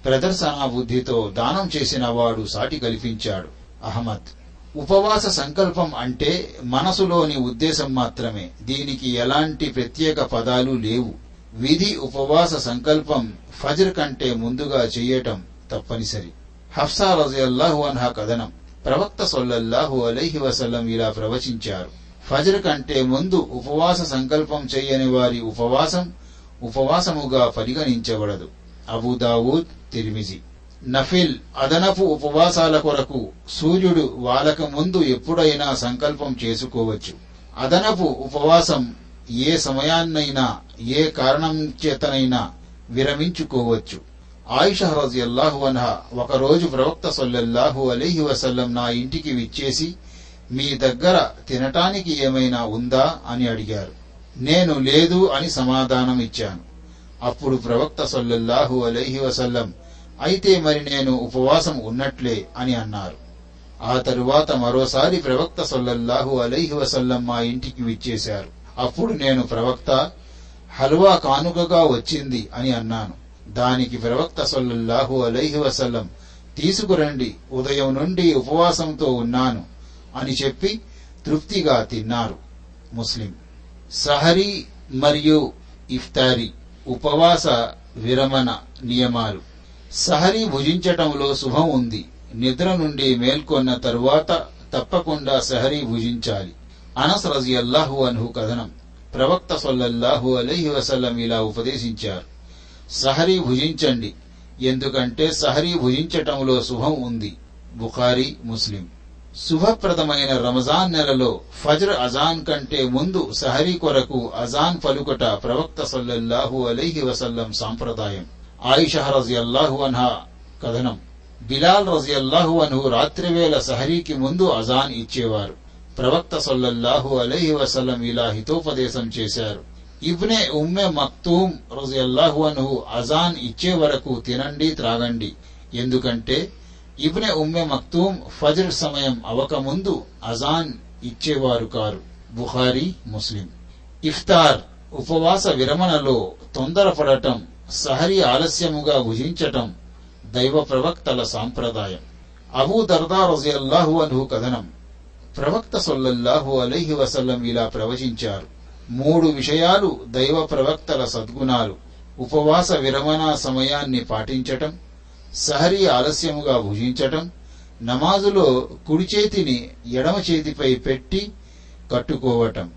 ప్రదర్శన బుద్ధితో దానం చేసిన వాడు సాటి కల్పించాడు. అహ్మద్ ఉపవాస సంకల్పం అంటే మనసులోని ఉద్దేశం మాత్రమే. దీనికి ఎలాంటి ప్రత్యేక పదాలు లేవు. విధి ఉపవాస సంకల్పం ఫజర్ కంటే ముందుగా చేయటం తప్పనిసరి. హఫ్సా రజయల్లాహు అన్హా కథనం. ప్రవక్త సొల్లల్లాహు అలైహి వసల్లం ఇలా ప్రవచించారు. ఫజర్ కంటే ముందు ఉపవాస సంకల్పం చేయని వారి ఉపవాసం ఉపవాసముగా పరిగణించబడదు. అబూదావూద్ తిరిమిజి. నఫిల్ అదనపు ఉపవాసాల కొరకు సూర్యుడు వాళ్ళక ముందు ఎప్పుడైనా సంకల్పం చేసుకోవచ్చు. అదనపు ఉపవాసం ఏ సమయాన్నైనా ఏ కారణం చేతనైనా విరమించుకోవచ్చు. ఆయిష రజియల్లాహు అన్హా ఒకరోజు ప్రవక్త సొల్లెల్లాహు అలీహి వసల్లం నా ఇంటికి విచ్చేసి మీ దగ్గర తినటానికి ఏమైనా ఉందా? అని అడిగారు. నేను లేదు అని సమాధానం ఇచ్చాను అప్పుడు ప్రవక్త సొల్లెల్లాహు అలీహి వసల్లం అయితే మరి నేను ఉపవాసం ఉన్నట్లే అని అన్నారు. ఆ తరువాత మరోసారి ప్రవక్త సొల్లల్లాహు అలైహి వసల్లం మా ఇంటికి విచ్చేశారు. అప్పుడు నేను ప్రవక్త హల్వా కానుకగా వచ్చింది అని అన్నాను. దానికి ప్రవక్త సొల్లల్లాహు అలైహి వసల్లం తీసుకురండి ఉదయం నుండి ఉపవాసంతో ఉన్నాను అని చెప్పి తృప్తిగా తిన్నారు ముస్లిం. సహరీ మరియు ఇఫ్తారీ ఉపవాస విరమణ నియమాలు. సహరీ భుజించటంలో శుభం ఉంది. నిద్ర నుండి మేల్కొన్న తరువాత తప్పకుండా సహరీ భుజించాలి. అనస్ రజియల్లాహు అన్హు కథనం. ప్రవక్త సొల్లల్లాహు అలహి వసల్లం ఇలా ఉపదేశించారు. సహరీ భుజించండి. ఎందుకంటే సహరీ భుజించటంలో శుభం ఉంది. బుఖారీ ముస్లిం. శుభప్రదమైన రమజాన్ నెలలో ఫజ్ర్ అజాన్ కంటే ముందు సహరీ కొరకు అజాన్ పలుకట ప్రవక్త సల్లల్లాహు అలైహి వసల్లం సాంప్రదాయం. ఆయిషా రజియల్లాహు అన్హా కథనం. బిలాల్ రజియల్లాహు అన్హు రాత్రివేళ సహరీకి ముందు అజాన్ ఇచ్చేవారు. ప్రవక్త సల్లల్లాహు అలైహి వసలం ఇలా హితోపదేశం చేశారు. ఇబ్నే ఉమ్మె మక్తూమ్ రజియల్లాహు అన్హు అజాన్ ఇచ్చే వరకు తినండి త్రాగండి. ఎందుకంటే ఇబ్నె ఉమ్మె మక్తూమ్ ఫజర్ సమయం అవకముందు అజాన్ ఇచ్చేవారు కారు. బుహారీ ముస్లిం. ఇఫ్తార్ ఉపవాస విరమణలో తొందరపడటం సహరి ఆలస్యముగా భుజించటం దైవ ప్రవక్తల సాంప్రదాయం. అబూ దర్దా రజియల్లాహు అన్హు కథనం. ప్రవక్త సొల్లల్లాహు అలైహి వసల్లం ఇలా ప్రవచించారు. మూడు విషయాలు దైవ ప్రవక్తల సద్గుణాలు. ఉపవాస విరమణ సమయాన్ని పాటించటం సహరి ఆలస్యముగా భుజించటం నమాజులో కుడి చేతిని ఎడమ చేతిపై పెట్టి కట్టుకోవటం.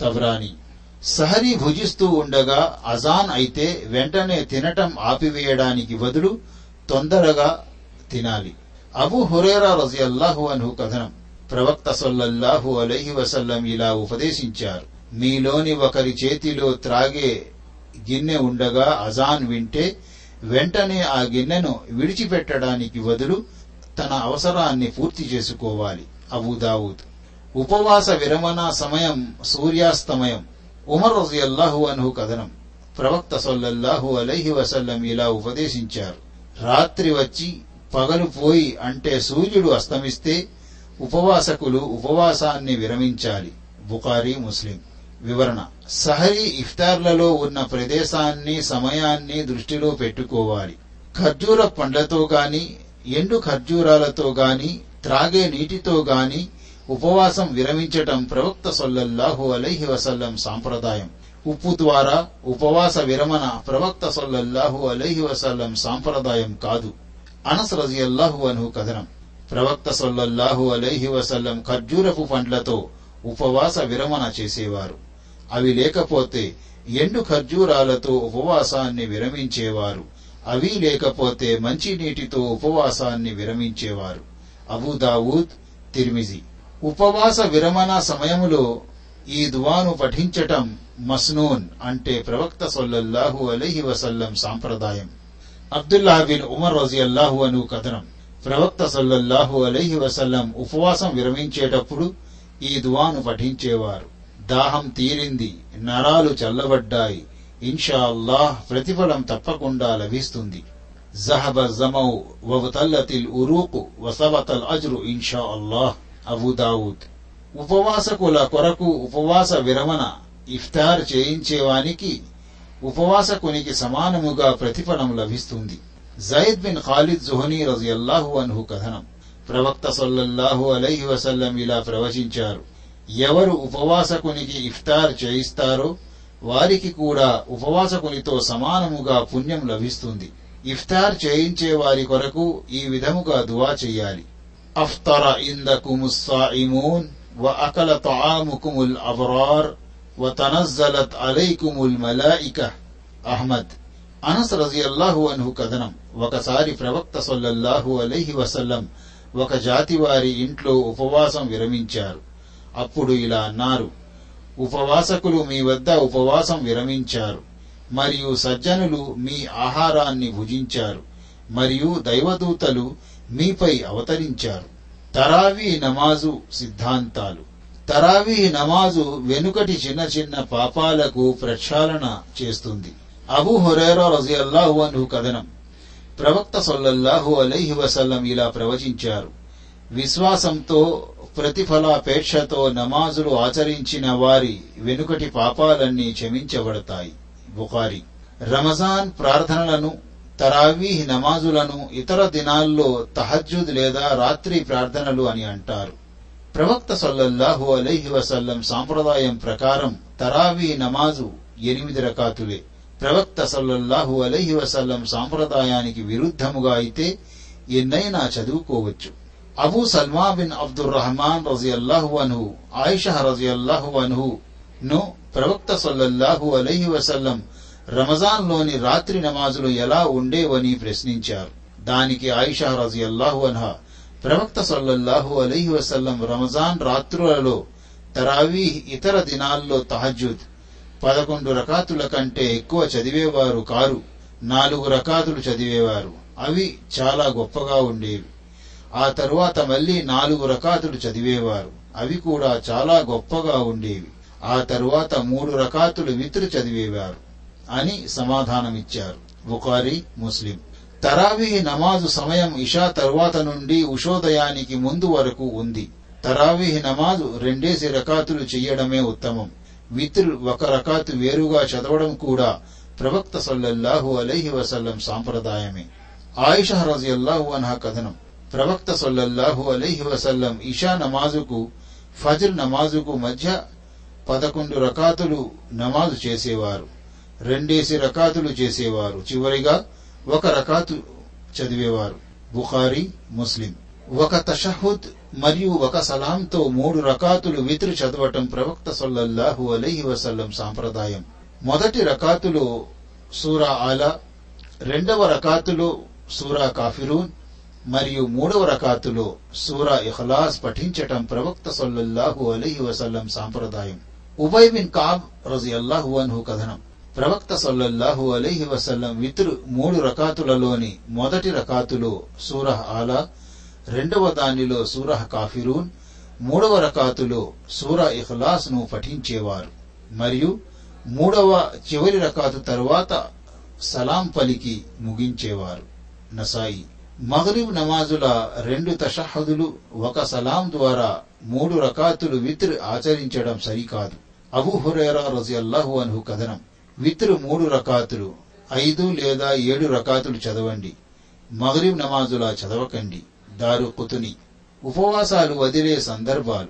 తవ్రాని సహరి భుజిస్తూ ఉండగా అజాన్ అయితే వెంటనే తినటం ఆపివేయడానికి బదులు తొందరగా తినాలి. అబు హురేరా రజియల్లాహు అను కథనం. ప్రవక్త సొల్లల్లాహు అలహి వసల్లం ఇలా ఉపదేశించారు. మీలోని ఒకరి చేతిలో త్రాగే గిన్నె ఉండగా అజాన్ వింటే వెంటనే ఆ గిన్నెను విడిచిపెట్టడానికి బదులు తన అవసరాన్ని పూర్తి చేసుకోవాలి. అబుదావుద్ ఉపవాస విరమణ సమయం సూర్యాస్తమయం. ఉమర్ రజియల్లాహు అన్హు కథనం. ప్రవక్త సొల్లల్లాహు అలైహి వసల్లం ఇలా ఉపదేశించారు. రాత్రి వచ్చి పగలు పోయి అంటే సూర్యుడు అస్తమిస్తే ఉపవాసకులు ఉపవాసాన్ని విరమించాలి. బుకారీ ముస్లిం. వివరణ. సహరీ ఇఫ్తార్లలో ఉన్న ప్రదేశాన్ని సమయాన్ని దృష్టిలో పెట్టుకోవాలి. ఖర్జూర పండ్లతో గాని ఎండు ఖర్జూరాలతో గాని త్రాగే నీటితో గాని ఉపవాసం విరమించటం ప్రవక్త సొల్లల్లాహు అలైహి వసల్లం సాంప్రదాయం. ఉప్పు ద్వారా ఉపవాస విరమణ ప్రవక్త సొల్లల్లాహు అలైహి వసల్లం సాంప్రదాయం కాదు. అనస్ రజియల్లాహు అన్హు కథనం. ప్రవక్త సొల్లల్లాహు అలైహి వసల్లం ఖర్జూరపు పండ్లతో ఉపవాస విరమణ చేసేవారు. అవి లేకపోతే ఎండు ఖర్జూరాలతో ఉపవాసాన్ని విరమించేవారు. అవి లేకపోతే మంచినీటితో ఉపవాసాన్ని విరమించేవారు. అబూదావూద్ తిర్మిజి. ఉపవాస విరమణ సమయములో ఈ దువాను పఠించటం మస్నూన్ అంటే ప్రవక్త సొల్లహు అలైహి వసల్లం సాంప్రదాయం. అబ్దుల్లా బిన్ ఉమర్ రజియల్లాహు అను కథనం. ప్రవక్త సల్లల్లాహు అలైహి వసల్లం ఉపవాసం విరమించేటప్పుడు ఈ దువాను పఠించేవారు. దాహం తీరింది నరాలు చల్లబడ్డాయి. ఇన్షా అల్లాహ్ ప్రతిఫలం తప్పకుండా లభిస్తుంది. జహబ జమౌ వవతల్లతిల్ ఉరూకు వసవతల్ అజ్రు ఇన్షా అల్లాహ్ అబూదావుద్ ఉపవాసకుల కొరకు ఉపవాస విరమణ ఇఫ్తార్ చేయించేవానికి ఉపవాసకునికి సమానముగా ప్రతిఫలం లభిస్తుంది. జైద్ బిన్ ఖాలిద్ జుహనీ రజియల్లాహు అన్హు కథనం. ప్రవక్త సొల్లల్లాహు అలైహి వసల్లం ఇలా ప్రవచించారు. ఎవరు ఉపవాసకునికి ఇఫ్తార్ చేయిస్తారో వారికి కూడా ఉపవాసకునితో సమానముగా పుణ్యం లభిస్తుంది. ఇఫ్తార్ చేయించే వారి కొరకు ఈ విధముగా దువా చెయ్యాలి అఫ్తర ఇందకుముస్సాయిమూన్ వ అకల తాముకుముల్ అబ్రార్ వ తనజ్జలత్ అలైకుముల్ మలాయిక అహ్మద్ అనస్ రజియల్లాహు అన్హు కథనం ఒకసారి ప్రవక్త సొల్లల్లాహు అలైహి వసల్లం ఒక జాతి వారి ఇంట్లో ఉపవాసం విరమించారు. అప్పుడు ఇలా అన్నారు. ఉపవాసకులు మీ వద్ద ఉపవాసం విరమించారు. మరియు సజ్జనులు మీ ఆహారాన్ని భుజించారు. మరియు దైవదూతలు మీపై అవతరించారు. తరావీ నమాజు సిద్ధాంతాలు. తరావీ నమాజు వెనుకటి చిన్న చిన్న పాపాలకు ప్రక్షాళన చేస్తుంది. అబు హురైరా రజియల్లాహు అన్హు కథనం. ప్రవక్త సొల్లల్లాహు అలైహి వసల్లం ఇలా ప్రవచించారు. విశ్వాసంతో ప్రతిఫలాపేక్షతో నమాజులు ఆచరించిన వారి వెనుకటి పాపాలన్నీ క్షమించబడతాయి. బుఖారి. రమజాన్ ప్రార్థనలను తరావీహ్ నమాజులను ఇతర దినాల్లో తహజ్జుద్ లేదా రాత్రి ప్రార్థనలు అని అంటారు. ప్రవక్త సల్లల్లాహు అలైహి వసల్లం సాంప్రదాయం ప్రకారం తరావీ నమాజు ఎనిమిది రకాతులే. ప్రవక్త సల్లల్లాహు అలైహి వసల్లం సాంప్రదాయానికి విరుద్ధముగా అయితే ఎన్నైనా చదువుకోవచ్చు. Abu Salma bin Abdur Rahman రజియల్లాహు అన్హు ఆయిషా రజియల్లాహు అన్హు ను ప్రవక్త సల్లల్లాహు అలైహి వసల్లం రమజాన్లోని రాత్రి నమాజులు ఎలా ఉండేవని ప్రశ్నించారు. దానికి ఆయిషా రజియల్లాహు అన్హా ప్రవక్త సల్లల్లాహు అలైహి వసల్లం రమజాన్ రాత్రులలో తరావీ ఇతర దినాల్లో తహజుద్ పదకొండు రకాతుల కంటే ఎక్కువ చదివేవారు కారు నాలుగు రకాతులు చదివేవారు. అవి చాలా గొప్పగా ఉండేవి. ఆ తరువాత మళ్ళీ నాలుగు రకాతులు చదివేవారు. అవి కూడా చాలా గొప్పగా ఉండేవి. ఆ తరువాత మూడు రకాతులు విత్రు చదివేవారు. అని సమాధానమిచ్చారు. బుఖారీ ముస్లిం. తరావీ నమాజు సమయం ఇషా తరువాత నుండి ఉషోదయానికి ముందు వరకు ఉంది. తరావీహ్ నమాజు రెండేసి రకాతులు చెయ్యడమే ఉత్తమం. విత్ర్ ఒక రకాతు వేరుగా చదవడం కూడా ప్రవక్త సల్లల్లాహు అలైహి వసల్లం సాంప్రదాయమే. ఆయిషా రజియల్లాహు అన్హా కథనం. ప్రవక్త సల్లల్లాహు అలైహి వసల్లం ఇషా నమాజుకు ఫజ్ర్ నమాజుకు మధ్య పదకొండు రకాతులు నమాజు చేసేవారు. రెండేసి రకాతులు చేసేవారు. చివరిగా ఒక రకాతు చదివేవారు. బుఖారీ ముస్లిం. ఒక తషహుద్ మరియు ఒక సలాంతో మూడు రకాతులు వితురు చదవటం ప్రవక్త సొల్లహు అలహి వసల్లం సాంప్రదాయం. మొదటి రకాతులు సూరా ఆలా రెండవ రకాతులు సూరా కాఫిరూన్ మరియు మూడవ రకాతులో సూరా ఇఖ్లాస్ పఠించటం ప్రవక్త సొల్లహు అలహి వసల్లం సాంప్రదాయం. ఉబై బిన్ కాబ్ రజియల్లాహు అన్హు కథనం. ప్రవక్త సొల్లహు అలీహి వసల్లం విత్రు మూడు రకాతులలోని మొదటి రకాతులో సూరహ్ ఆలా రెండవ దానిలో సూరహ్ కాఫిరూన్ మూడవ రకాతులో సూరా ఇఖ్లాస్ను పఠించేవారు. మరియు మూడవ చివరి రకాతు తరువాత సలాం పలికి ముగించేవారు. నసాయి మగరిబ్ నమాజుల రెండు తషహదులు ఒక సలాం ద్వారా మూడు రకాతులు విత్ర్ ఆచరించడం సరికాదు. అబు హురేరా రజియల్లాహు అన్హు కథనం. విత్రు మూడు రకాతులు ఐదు లేదా ఏడు రకాతులు చదవండి. మగరీబ్ నమాజులా చదవకండి. దారు కుతుని. ఉపవాసాలు వదిలే సందర్భాలు.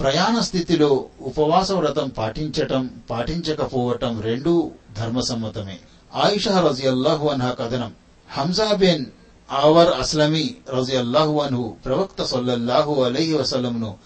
ప్రయాణ స్థితిలో ఉపవాస వ్రతం పాటించటం పాటించకపోవటం రెండూ ధర్మసమ్మతమే. ఆయిషా రజియల్లాహు అన్హా కథనం. హంజాబెన్ ఆవర్ అస్లమీ రజియల్లాహు అన్హు ప్రవక్త సొల్లల్లాహు అలహి వసలంను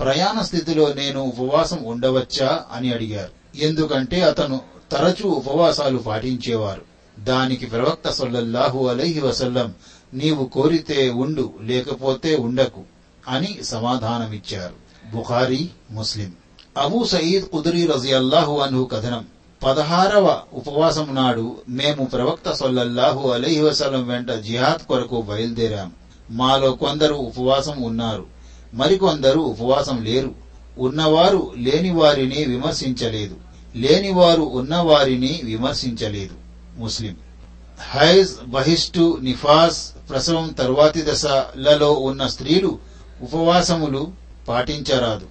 ప్రయాణ స్థితిలో నేను ఉపవాసం ఉండవచ్చా అని అడిగారు. ఎందుకంటే అతను తరచూ ఉపవాసాలు పాటించేవారు. దానికి ప్రవక్త సొల్లల్లాహు అలైహి వసల్లం నీవు కోరితే ఉండు లేకపోతే ఉండకు అని సమాధానమిచ్చారు. బుఖారీ ముస్లిం. అబూ సయీద్ కుదురీ రజియల్లాహు అన్హు కథనం. పదహారవ ఉపవాసం నాడు మేము ప్రవక్త సొల్లల్లాహు అలైహి వసల్లం వెంట జిహాద్ కొరకు బయలుదేరాం. మాలో కొందరు ఉపవాసం ఉన్నారు. మరికొందరు ఉపవాసం లేరు. ఉన్నవారు లేని వారిని విమర్శించలేదు. లేనివారు ఉన్నవారిని విమర్శించలేదు. ముస్లిం. హైజ్ బహిష్టు నిఫాస్ ప్రసవం తరువాతి దశలలో ఉన్న స్త్రీలు ఉపవాసములు పాటించరాదు.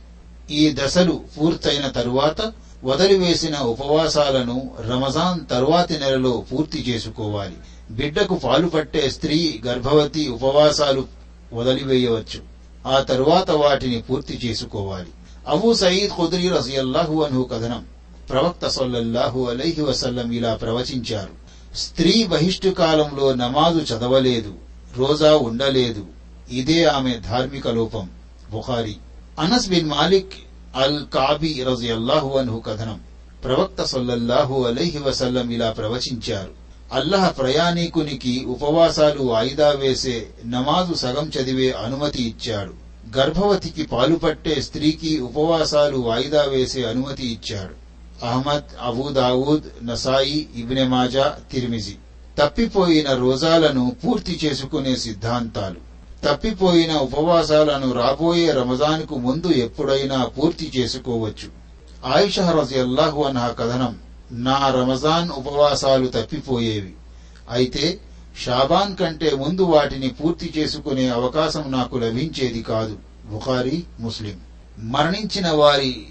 ఈ దశలు పూర్తయిన తరువాత వదిలివేసిన ఉపవాసాలను రమజాన్ తరువాతి నెలలో పూర్తి చేసుకోవాలి. బిడ్డకు పాలు పట్టే స్త్రీ గర్భవతి ఉపవాసాలు వదిలివేయవచ్చు. ఆ తరువాత వాటిని పూర్తి చేసుకోవాలి. అబూ సయీద్ ఖుద్రీ రజియల్లాహు అన్హు కథనం. ప్రవక్త సొల్లల్లాహు అలైహి వసల్లం ఇలా ప్రవచించారు. స్త్రీ బహిష్టు కాలంలో నమాజు చదవలేదు రోజా ఉండలేదు. ఇదే ఆమె ధార్మిక లోపం. Bukhari. Anas bin Malik al Kaabi రజియల్లాహు అన్హు కథనం. ప్రవక్త సొల్లల్లాహు అలైహి వసల్లం ఇలా ప్రవచించారు. అల్లహ ప్రయాణీకునికి ఉపవాసాలు వాయిదా వేసే నమాజు సగం చదివే అనుమతి ఇచ్చాడు. గర్భవతికి పాలుపట్టే స్త్రీకి ఉపవాసాలు వాయిదా వేసే అనుమతి ఇచ్చాడు. అహ్మద్ అబూదావూద్ నసాయి ఇబ్నె మాజా తిరిమిజి. తప్పిపోయిన రోజాలను పూర్తి చేసుకునే సిద్ధాంతాలు. తప్పిపోయిన ఉపవాసాలను రాబోయే రమజాన్కు ముందు ఎప్పుడైనా పూర్తి చేసుకోవచ్చు. ఆయిష రజియల్లాహు అన్హా కథనం నా రమజాన్ ఉపవాసాలు తప్పిపోయేవి. అయితే షాబాన్ కంటే ముందు వాటిని పూర్తి చేసుకునే అవకాశం నాకు లభించేది కాదు. బుఖారీ ముస్లిం. మరణించిన వారి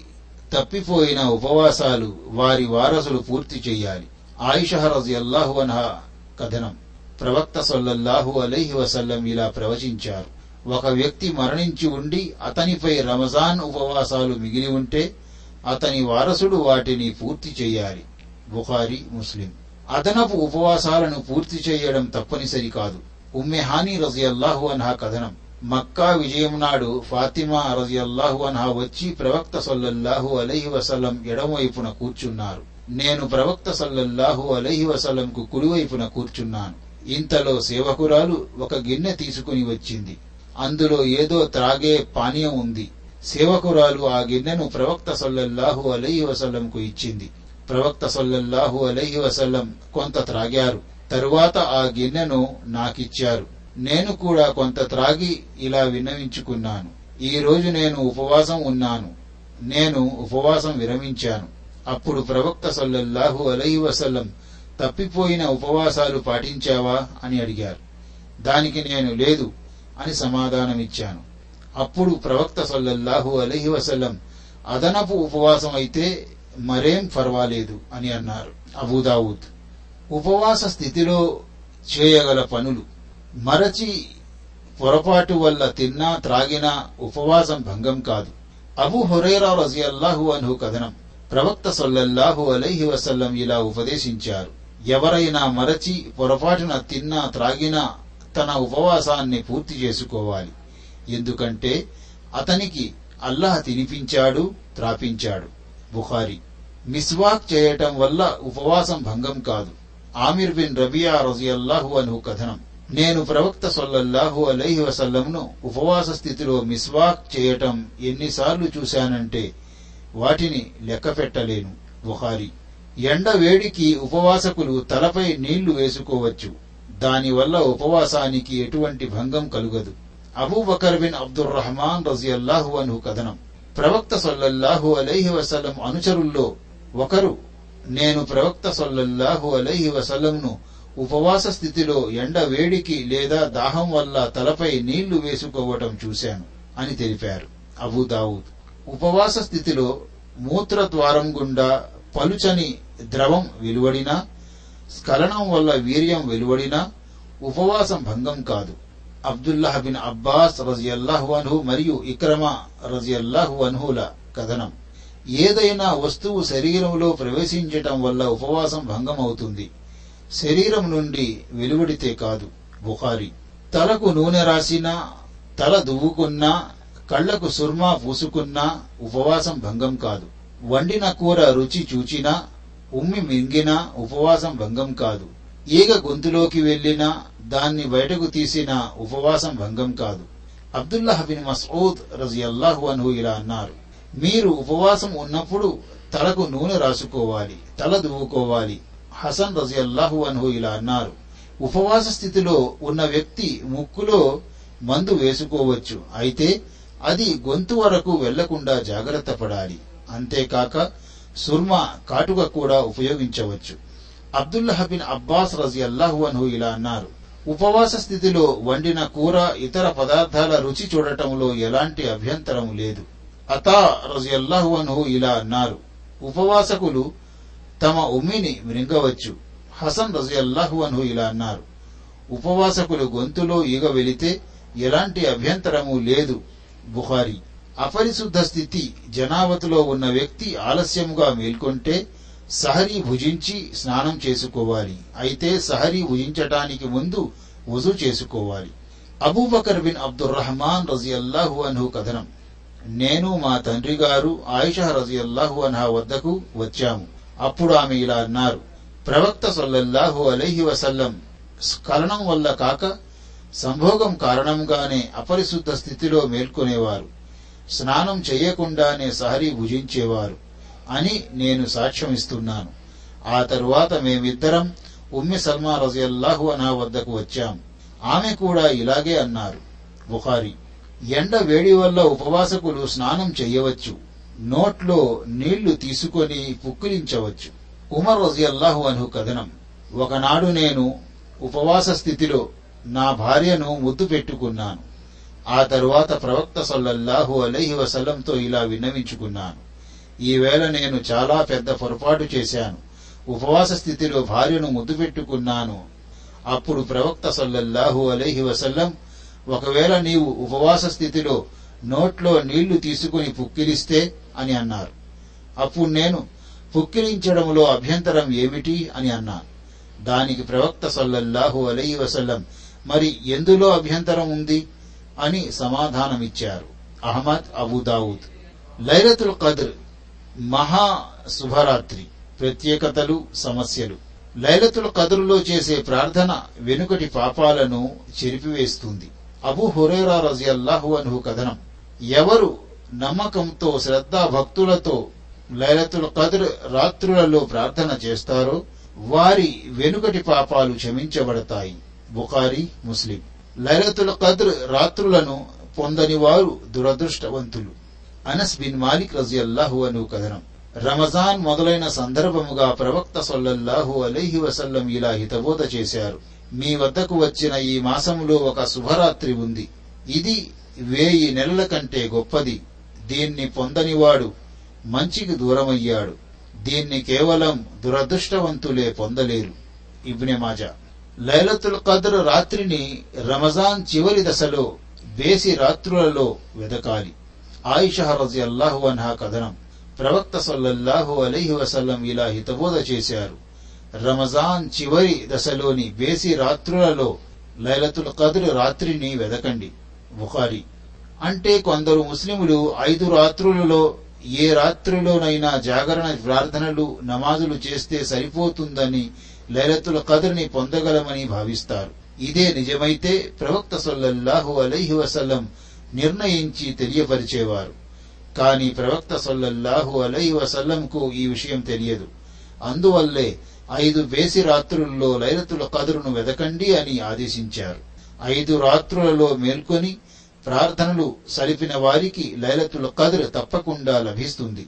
తప్పిపోయిన ఉపవాసాలు వారి వారసులు పూర్తి చెయ్యాలి. ఆయిషా అల్లాహు అన్హా కథనం. ప్రవక్త సొల్లల్లాహు అలైహి వసల్లం ఇలా ప్రవచించారు. ఒక వ్యక్తి మరణించి ఉండి అతనిపై రమజాన్ ఉపవాసాలు మిగిలి ఉంటే అతని వారసుడు వాటిని పూర్తి చేయాలి బుఖారి ముస్లిం. అదనపు ఉపవాసాలను పూర్తి చేయడం తప్పనిసరి కాదు. ఉమ్మెహాని రజియల్లాహు అన్హా కథనం. మక్కా విజయం నాడు ఫాతిమా రజియల్లాహు అన్హా వచ్చి ప్రవక్త సొల్లల్లాహు అలహి వసలం ఎడమవైపున కూర్చున్నారు. నేను ప్రవక్త సల్లల్లాహు అలహి వసలంకు కుడివైపున కూర్చున్నాను. ఇంతలో సేవకురాలు ఒక గిన్నె తీసుకుని వచ్చింది. అందులో ఏదో త్రాగే పానీయం ఉంది. సేవకురాలు ఆ గిన్నెను ప్రవక్త సల్లల్లాహు అలహి వసలంకు ఇచ్చింది. ప్రవక్త సల్లల్లాహు అలహి వసలం కొంత త్రాగారు. తరువాత ఆ గిన్నెను నాకిచ్చారు. నేను కూడా కొంత త్రాగి ఇలా విన్నవించుకున్నాను. ఈ రోజు నేను ఉపవాసం ఉన్నాను. నేను ఉపవాసం విరమించాను. అప్పుడు ప్రవక్త సల్లల్లాహు అలైహి వసల్లం తప్పిపోయిన ఉపవాసాలు పాటించావా? అని అడిగారు. దానికి నేను లేదు అని సమాధానమిచ్చాను. అప్పుడు ప్రవక్త సల్లల్లాహు అలైహి వసల్లం అదనపు ఉపవాసం అయితే మరేం పర్వాలేదు అని అన్నారు అబూదావుద్ ఉపవాస స్థితిలో చేయగల పనులు మరచి పొరపాటు వల్ల తిన్నా త్రాగినా ఉపవాసం భంగం కాదు. అబు హురైరా రజియల్లాహు అన్హు కథనం. ప్రవక్త సొల్లల్లాహు అలైహి వసల్లం ఇలా ఉపదేశించారు. ఎవరైనా మరచి పొరపాటున తిన్నా త్రాగినా తన ఉపవాసాన్ని పూర్తి చేసుకోవాలి. ఎందుకంటే అతనికి అల్లాహ్ తినిపించాడు త్రాపించాడు. బుఖారి. మిస్వాక్ చేయటం వల్ల ఉపవాసం భంగం కాదు. ఆమిర్ బిన్ రబియా రజియల్లాహు అనుహు కథనం. నేను ప్రవక్త సొల్లల్లాహు అలైహి వసల్లంను ఉపవాస స్థితిలో మిస్వాక్ చేయటం ఎన్నిసార్లు చూశానంటే వాటిని లెక్క పెట్టలేను. బుహారి ఎండ వేడికి ఉపవాసకులు తలపై నీళ్ళు వేసుకోవచ్చు. దానివల్ల ఉపవాసానికి ఎటువంటి భంగం కలుగదు. అబూబకర్ బిన్ అబ్దుర్ రహమాన్ రజియల్లాహు అన్హు కథనం. ప్రవక్త సొల్లల్లాహు అలైహి వసల్లం అనుచరుల్లో ఒకరు. నేను ప్రవక్త సొల్లల్లాహు అలైహి వసల్లంను ఉపవాస స్థితిలో ఎండ వేడికి లేదా దాహం వల్ల తలపై నీళ్ళు వేసుకోవటం చూశాను అని తెలిపారు అబూదావుద్ ఉపవాస స్థితిలో మూత్ర ద్వారం గుండా పలుచని ద్రవం వెలువడినా స్ఖలనం వల్ల వీర్యం వెలువడినా ఉపవాసం భంగం కాదు. అబ్దుల్లాహ్ బిన్ అబ్బాస్ రజియల్లాహు అన్హు మరియు ఇక్రమ రజియల్లాహు అన్హుల కథనం. ఏదైనా వస్తువు శరీరంలో ప్రవేశించటం వల్ల ఉపవాసం భంగం అవుతుంది శరీరం నుండి వెలువడితే కాదు. బుఖారి. తలకు నూనె రాసినా తల దువ్వుకున్నా కళ్ళకు సుర్మా పూసుకున్నా ఉపవాసం భంగం కాదు. వండిన కూర రుచి చూచినా ఉమ్మి మింగినా ఉపవాసం భంగం కాదు. ఈగ గొంతులోకి వెళ్ళినా దాన్ని బయటకు తీసినా ఉపవాసం భంగం కాదు. అబ్దుల్లాహ్ బిన్ మసూద్ రజియల్లాహు అన్హు ఇలా అన్నారు. మీరు ఉపవాసం ఉన్నప్పుడు తలకు నూనె రాసుకోవాలి తల దువ్వుకోవాలి హసన్ రజియల్లాహు అన్హు ఇలా అన్నారు. ఉపవాస స్థితిలో ఉన్న వ్యక్తి ముక్కులో మందు వేసుకోవచ్చు. అయితే అది గొంతు వరకు వెళ్ళకుండా జాగ్రత్త పడాలి. అంతేకాక సుర్మా కాటుక కూడా ఉపయోగించవచ్చు. అబ్దుల్లాహ్ బిన్ అబ్బాస్ రజియల్లాహు అన్హు ఇలా అన్నారు. ఉపవాస స్థితిలో వండిన కూర ఇతర పదార్థాల రుచి చూడటంలో ఎలాంటి అభ్యంతరం లేదు. అతా రజియల్లాహు అన్హు ఇలా అన్నారు. ఉపవాసకులు తమ ఉమ్మిని మృంగవచ్చు. హసన్ రజయల్లాహు అన్హు ఇలా అన్నారు. ఉపవాసకులు గొంతులో ఈగ వెళితే ఎలాంటి అభ్యంతరము లేదు. బుహారి అపరిశుద్ధ స్థితి జనావతిలో ఉన్న వ్యక్తి ఆలస్యంగా మేల్కొంటే సహరీ భుజించి స్నానం చేసుకోవాలి. అయితే సహరీ భుజించటానికి ముందు వజు చేసుకోవాలి. అబూబకర్ బిన్ అబ్దుర్ రహమాన్ రజియల్లాహు అన్హు కథనం. నేను మా తండ్రి గారు ఆయిషా రజియల్లాహు అన్హా వద్దకు వచ్చాము. అప్పుడు ఆమె ఇలా అన్నారు. ప్రవక్త సొల్లహు అలైహి వసల్లం స్ఖలనం వల్ల కాక సంభోగం కారణంగానే అపరిశుద్ధ స్థితిలో మేల్కొనేవారు. స్నానం చేయకుండానే సహరీ భుజించేవారు అని నేను సాక్ష్యం ఇస్తున్నాను. ఆ తరువాత మేమిద్దరం ఉమ్మి సల్మా రజయల్లాహు అనా వద్దకు వచ్చాం. ఆమె కూడా ఇలాగే అన్నారు. బుఖారి ఎండ వేడి వల్ల ఉపవాసకులు స్నానం చేయవచ్చు. నోట్లో నీళ్ళు తీసుకొని పుక్కిలించవచ్చు ఉమర్ రజియల్లాహు అను కథనం. ఒకనాడు నేను ఉపవాస స్థితిలో నా భార్యను ముద్దు పెట్టుకున్నాను. ఆ తరువాత ప్రవక్త సల్లల్లాహు అలహి వసలంతో ఇలా విన్నవించుకున్నాను. ఈవేళ నేను చాలా పెద్ద పొరపాటు చేశాను. ఉపవాస స్థితిలో భార్యను ముద్దు పెట్టుకున్నాను. అప్పుడు ప్రవక్త సల్లల్లాహు అలహి వసల్లం ఒకవేళ నీవు ఉపవాస స్థితిలో నోట్లో నీళ్ళు తీసుకుని పుక్కిలిస్తే అని అన్నారు. అప్పుడు నేను పుక్కిలించడంలో అభ్యంతరం ఏమిటి? అని అన్నాను. దానికి ప్రవక్త సల్లల్లాహు అలైహి వసల్లం మరి ఎందులో అభ్యంతరం ఉంది? అని సమాధానమిచ్చారు అహ్మద్ అబుదావుద్ లైలతుల్ కద్ర్ మహా శుభరాత్రి ప్రత్యేకతలు సమస్యలు. లైలతుల్ కదురులో చేసే ప్రార్థన వెనుకటి పాపాలను చెరిపివేస్తుంది. అబు హురేరా రజియల్లాహు అనుహు కథనం ఎవరు నమ్మకంతో శ్రద్ధా భక్తులతో లైలతుల కద్ర్ రాత్రులలో ప్రార్థన చేస్తారో వారి వెనుకటి పాపాలు క్షమించబడతాయి. బుఖారి ముస్లిం. లైలతుల కద్ర్ రాత్రులను పొందని వారు దురదృష్టవంతులు. అనస్ బిన్ మాలిక్ రజియల్లాహు అను కథనం. రమజాన్ మొదలైన సందర్భముగా ప్రవక్త సొల్లల్లాహు అలైహి వసల్లం ఇలా హితబోధ చేశారు. మీ వద్దకు వచ్చిన ఈ మాసములో ఒక శుభరాత్రి ఉంది. ఇది వేయి నెలల కంటే గొప్పది. దీన్ని పొందనివాడు మంచికి దూరమయ్యాడు. దీన్ని కేవలం దురదృష్టవంతులే పొందలేరు. ఇబ్నె మాజా. లైలతుల్ కద్ర రాత్రిని రమజాన్ చివరి దశలో బేసి రాత్రులలో వెదకాలి. ఆయిషా రజియల్లాహు అన్హా కథనం ప్రవక్త సల్లల్లాహు అలైహి వసల్లం ఇలా హితబోధ చేశారు. రమజాన్ చివరి దశలోని బేసి రాత్రులలో లైలతుల్ కద్ర రాత్రిని వెదకండి. బుఖారీ. అంటే కొందరు ముస్లిములు ఐదు రాత్రులలో ఏ రాత్రిలోనైనా జాగరణ ప్రార్థనలు నమాజులు చేస్తే సరిపోతుందని లైలతుల కద్ర్ని పొందగలమని భావిస్తారు. ఇదే నిజమైతే ప్రవక్త సొల్లహు అలైహి వసల్లం నిర్ణయించి తెలియపరిచేవారు. కాని ప్రవక్త సొల్లహు అలైహి వసల్లంకు ఈ విషయం తెలియదు. అందువల్లే ఐదు బేసి రాత్రుల్లో లైలతుల కదురును వెదకండి అని ఆదేశించారు. ఐదు రాత్రులలో మేల్కొని ప్రార్థనలు సలిపిన వారికి లైలతుల కదురు తప్పకుండా లభిస్తుంది.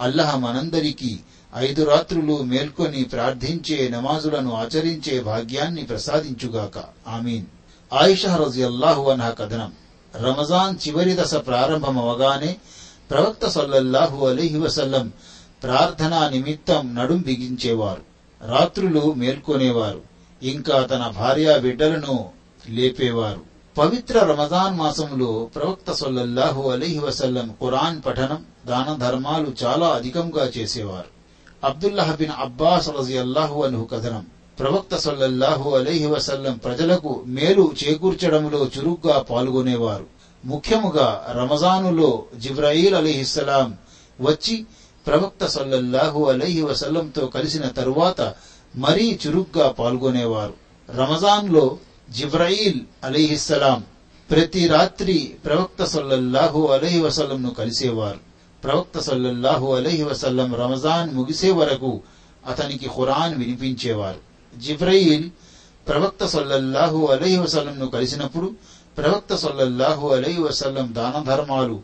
అల్లహ మనందరికీ ఐదు రాత్రులు మేల్కొని ప్రార్థించే నమాజులను ఆచరించే భాగ్యాన్ని ప్రసాదించుగాక. ఆమీన్. ఆయిషా రజియల్లాహు అన్హా కథనం. రమజాన్ చివరి దశ ప్రారంభమవగానే ప్రవక్త సల్లల్లాహు అలీహి వసల్లం ప్రార్థనా నిమిత్తం నడుం బిగించేవారు. రాత్రులు మేల్కొనేవారు. ఇంకా తన భార్య బిడ్డలను లేపేవారు. పవిత్ర రమజాన్ మాసంలో ప్రవక్త సొల్లహు అలీహి వసల్లం ఖురాన్ పఠనం దాన ధర్మాలు చాలా అధికంగా చేసేవారు. అబ్దుల్లాహ్ బిన్ అబ్బాస్ రజియల్లాహు అనుహు కథనం ప్రవక్త సొల్లహు అలీహి వసల్లం ప్రజలకు మేలు చేకూర్చడంలో చురుగ్గా పాల్గొనేవారు. ముఖ్యముగా రమజానులో జిబ్రాయిల్ అలీహిస్సలాం వచ్చి ప్రవక్త సొల్లహు అలీహి వసల్లంతో కలిసిన తరువాత మరీ చురుగ్గా పాల్గొనేవారు. రమజాన్లో జిబ్రాయిల్ అలీహిస్సలాం ప్రతి రాత్రి ప్రవక్త సల్లల్లాహు అలహి వసల్లంను కలిసేవారు. ప్రవక్త సల్లల్లాహు అలహి వసల్లం రమజాన్ ముగిసే వరకు అతనికి ఖురాన్ వినిపించేవారు. జిబ్రయిల్ ప్రవక్త సల్లల్లాహు అలహి వసల్లంను కలిసినప్పుడు ప్రవక్త సల్లల్లాహు అలహి వసల్లం దాన ధర్మాలు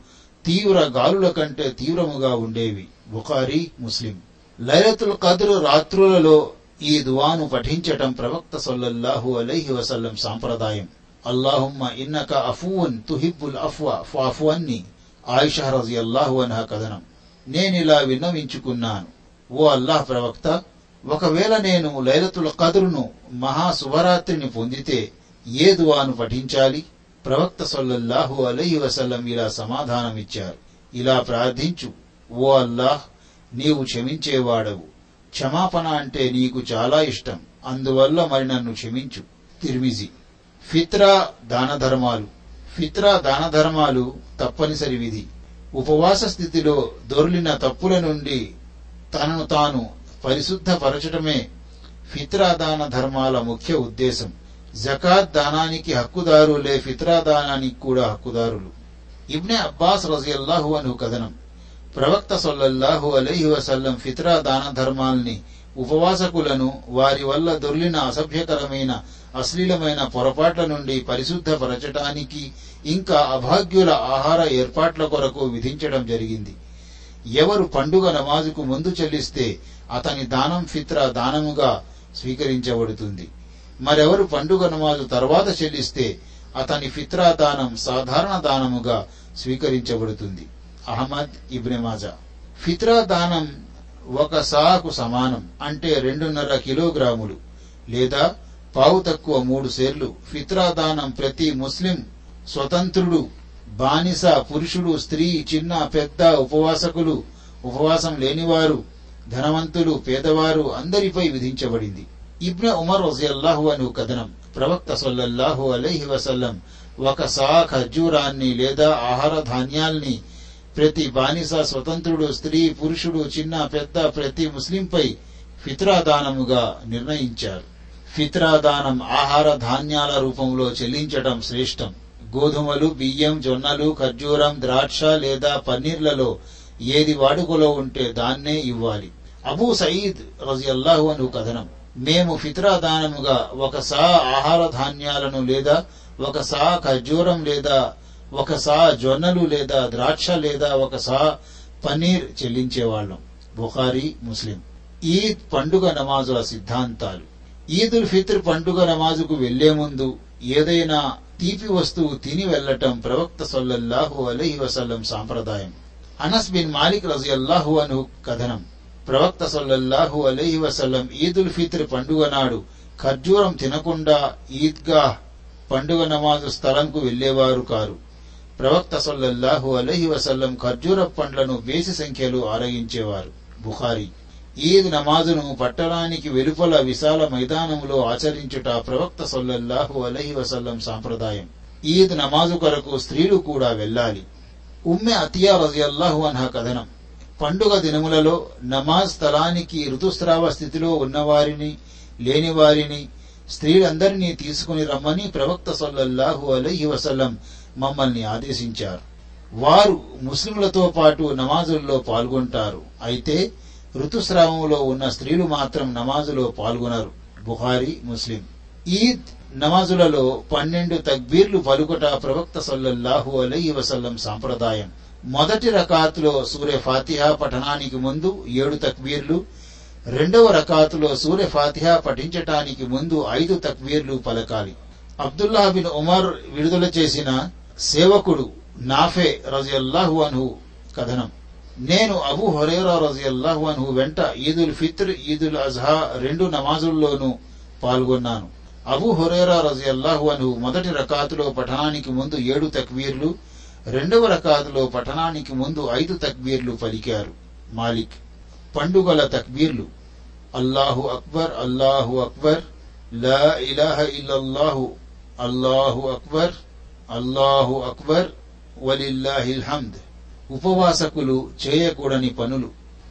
తీవ్ర గాలుల కంటే తీవ్రముగా ఉండేవి. బుఖారీ ముస్లిం. లైలతుల్ కద్రు రాత్రులలో ఈ దువాను పఠించటం ప్రవక్త సొల్లహు అలైహి వసల్లం సాంప్రదాయం. అల్లాహుమ్మ ఇన్నక అఫూన్ తుహిబ్బుల్ అఫ్వా ఫాఫువన్ని ఆయిషా రజియల్లాహు అన్హా కథనం. నేనిలా విన్నవించుకున్నాను. ఓ అల్లాహ్ ప్రవక్త ఒకవేళ నేను లైలతుల కదురును మహా శుభరాత్రిని పొందితే ఏ దువాను పఠించాలి? ప్రవక్త సొల్లహు అలహి వసల్లం ఇలా సమాధానమిచ్చారు. ఇలా ప్రార్థించు ఓ అల్లాహ్ నీవు క్షమించేవాడవు. క్షమాపణ అంటే నీకు చాలా ఇష్టం. అందువల్ల మరి నన్ను క్షమించు. తిర్మిజి. ఫిత్రా దాన ధర్మాలు. ఫిత్రా దాన ధర్మాలు తప్పనిసరి విధి. ఉపవాస స్థితిలో దొర్లిన తప్పుల నుండి తనను తాను పరిశుద్ధపరచటమే ఫిత్రా దాన ధర్మాల ముఖ్య ఉద్దేశం. జకాత్ దానానికి హక్కుదారులే ఫిత్రా దానానికి కూడా హక్కుదారులు. ఇబ్నే అబ్బాస్ రజియల్లాహు అను కథనం. ప్రవక్త సొల్లల్లాహు అలైహి వసల్లం ఫిత్రా దాన ధర్మాల్ని ఉపవాసకులను వారి వల్ల దొర్లిన అసభ్యకరమైన అశ్లీలమైన పొరపాట్ల నుండి పరిశుద్ధపరచటానికి ఇంకా అభాగ్యుల ఆహార ఏర్పాట్ల కొరకు విధించడం జరిగింది. ఎవరు పండుగ నమాజుకు ముందు చెల్లిస్తే అతని దానం ఫిత్రా దానముగా స్వీకరించబడుతుంది. మరెవరు పండుగ నమాజు తర్వాత చెల్లిస్తే అతని ఫిత్రా దానం సాధారణ దానముగా స్వీకరించబడుతుంది. అహ్మద్ ఇబ్నెమాజా ఫిత్రా దానం ఒక సాకు సమానం అంటే రెండున్నర కిలోగ్రాములు లేదా పావు తక్కువ మూడు సేర్లు. ఫిత్రా దానం ప్రతి ముస్లిం స్వతంత్రుడు బానిస పురుషుడు స్త్రీ చిన్న పెద్ద ఉపవాసకులు ఉపవాసం లేనివారు ధనవంతులు పేదవారు అందరిపై విధించబడింది. ఇబ్న ఉమర్ రజియల్లాహు అను కథనం. ప్రవక్త సొల్లల్లాహు అలైహి వసల్లం ఒక సా ఖర్జూరాన్ని లేదా ఆహార ధాన్యాల్ని ప్రతి బానిస స్వతంత్రుడు స్త్రీ పురుషుడు చిన్న పెద్ద ప్రతి ముస్లింపై ఫిత్రాదానముగా నిర్ణయించారు. ఫిత్రాదానం ఆహార ధాన్యాల రూపంలో చెల్లించటం శ్రేష్టం. గోధుమలు బియ్యం జొన్నలు ఖర్జూరం ద్రాక్ష లేదా పన్నీర్లలో ఏది వాడుకలో ఉంటే దాన్నే ఇవ్వాలి. అబూ సయీద్ రజియల్లాహు అను కథనం. మేము ఫిత్రాదానముగా ఒక సా ఆహార ధాన్యాలను లేదా ఒక సా ఖర్జూరం లేదా ఒక సా జొన్నలు లేదా ద్రాక్ష లేదా ఒక సా పన్నీర్ చెల్లించేవాళ్ళం. బుఖారీ ముస్లిం. ఈద్ పండుగ నమాజుల సిద్ధాంతాలు. ఈదుల్ ఫిత్ర్ పండుగ నమాజుకు వెళ్ళే ముందు ఏదైనా తీపి వస్తువు తిని వెళ్ళటం ప్రవక్త సొల్లహు అలహి వసల్లం సాంప్రదాయం. అనస్ బిన్ మాలిక్ రజియల్లాహు అను కథనం. ప్రవక్త సొల్లహు అలహి వసల్లం ఈదుల్ ఫిత్ర్ పండుగ నాడు ఖర్జూరం తినకుండా ఈద్గా పండుగ నమాజు స్థలంకు వెళ్ళేవారు కారు. ప్రవక్త సొల్లహు అలహి వసల్లం ఖర్జూర పండ్లను వేసి సంఖ్యలో ఆరగించేవారు. బుఖారి. ఈద్ నమాజును పట్టణానికి వెలుపల విశాల మైదానంలో ఆచరించుట ప్రవక్త సొల్లహు అలహి వసల్లం సాంప్రదాయం. ఈద్ నమాజు కొరకు స్త్రీలు కూడా వెళ్ళాలి. ఉమ్మె అతియా రజియల్లాహు అన్హ కథనం. పండుగ దినములలో నమాజ్ స్థలానికి ఋతుస్రావ స్థితిలో ఉన్నవారిని లేనివారిని స్త్రీలందరినీ తీసుకుని రమ్మని ప్రవక్త సొల్లహు అలహి వసల్లం మమ్మల్ని ఆదేశించారు. వారు ముస్లింలతో పాటు నమాజుల్లో పాల్గొంటారు. అయితే ఋతుస్రావంలో ఉన్న స్త్రీలు మాత్రం నమాజులో పాల్గొనరు. బుహారీ ముస్లిం. ఈద్ నమాజులలో పన్నెండు తక్బీర్లు పలుకుట ప్రవక్త సల్లల్లాహు అలై వసల్లం సాంప్రదాయం. మొదటి రకాతులో సూర్య ఫాతిహా పఠనానికి ముందు ఏడు తక్బీర్లు రెండవ రకాతులో సూర్య ఫాతిహా పఠించటానికి ముందు ఐదు తక్బీర్లు పలకాలి. అబ్దుల్లా బిన్ ఉమర్ విడుదల చేసిన సేవకుడు నాఫే రజియల్లాహు అన్హు కథనం. నేను అబు హొరేరా రజియల్లాహు అన్హు వెంట ఈదుల్ ఫిత్ర్ ఈదుల్ అజ్హా రెండు నమాజుల్లోనూ పాల్గొన్నాను. అబు హొరేరా రజియల్లాహు అన్హు మొదటి రకాతులో పఠనానికి ముందు ఏడు తక్బీర్లు రెండవ రకాతులో పఠనానికి ముందు ఐదు తక్బీర్లు పలికారు. మాలిక్. పండుగల తక్బీర్లు. అల్లాహు అక్బర్ అల్లాహు అక్బర్ లా ఇలాహ ఇల్లల్లాహు అల్లాహు అక్బర్ అల్లాహు అక్బర్ వలిల్లాహిల్ హమ్ద్. ఉపవాసకులు చేయకూడని పనులు.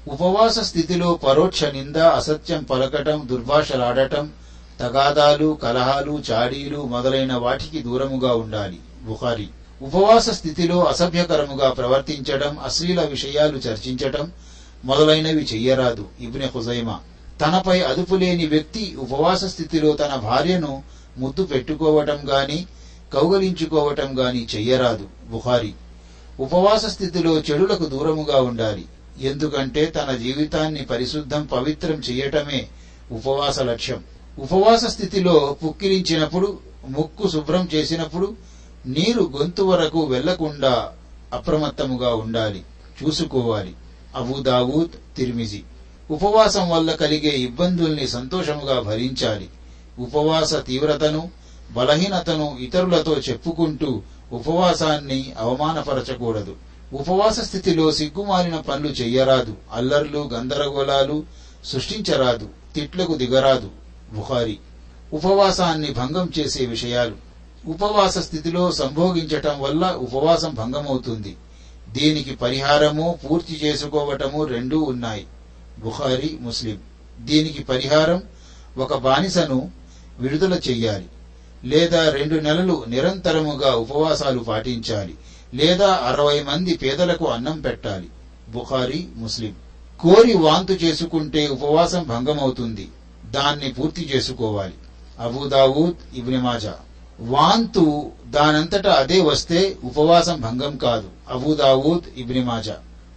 ఉపవాస స్థితిలో పరోక్ష నింద అసత్యం పలకటం దుర్భాషలాడటం తగాదాలు కలహాలు చాడీలు మొదలైన వాటికి దూరముగా ఉండాలి. బుఖారి. ఉపవాస స్థితిలో అసభ్యకరముగా ప్రవర్తించడం అశ్లీల విషయాలు చర్చించటం మొదలైనవి చెయ్యరాదు. ఇబ్నె హుజైమా. తనపై అదుపులేని వ్యక్తి ఉపవాస స్థితిలో తన భార్యను ముద్దు పెట్టుకోవటం గాని కౌగలించుకోవటం గాని చెయ్యరాదు బుఖారి. ఉపవాస స్థితిలో చెడులకు దూరముగా ఉండాలి. ఎందుకంటే తన జీవితాన్ని పరిశుద్ధం పవిత్రం చెయ్యటమే ఉపవాస లక్ష్యం. ఉపవాస స్థితిలో పుక్కిరించినప్పుడు ముక్కు శుభ్రం చేసినప్పుడు నీరు గొంతు వరకు వెళ్ళకుండా అప్రమత్తముగా ఉండాలి. చూసుకోవాలి. అబూదావూద్ తిరిమిజి. ఉపవాసం వల్ల కలిగే ఇబ్బందుల్ని సంతోషముగా భరించాలి. ఉపవాస తీవ్రతను బలహీనతను ఇతరులతో చెప్పుకుంటూ ఉపవాసాన్ని అవమానపరచకూడదు. ఉపవాస స్థితిలో సిగ్గుమాలిన పనులు చెయ్యరాదు. అల్లర్లు గందరగోళాలు సృష్టించరాదు. తిట్లకు దిగరాదు. బుహారి ఉపవాసాన్ని భంగం చేసే విషయాలు. ఉపవాస స్థితిలో సంభోగించటం వల్ల ఉపవాసం భంగమవుతుంది. దీనికి పరిహారము పూర్తి చేసుకోవటము రెండూ ఉన్నాయి. బుఖారి ముస్లిం. దీనికి పరిహారం ఒక బానిసను విడుదల చెయ్యాలి. లేదా రెండు నెలలు నిరంతరముగా ఉపవాసాలు పాటించాలి లేదా అరవై మంది పేదలకు అన్నం పెట్టాలి. బుఖారి ముస్లిం. కోరి వాంతు చేసుకుంటే ఉపవాసం భంగమవుతుంది. దాన్ని పూర్తి చేసుకోవాలి. అబూదావూద్ ఇబ్నిమాజా వాంతు దానంతట అదే వస్తే ఉపవాసం భంగం కాదు. అబూదావూద్ ఇబ్నిమాజా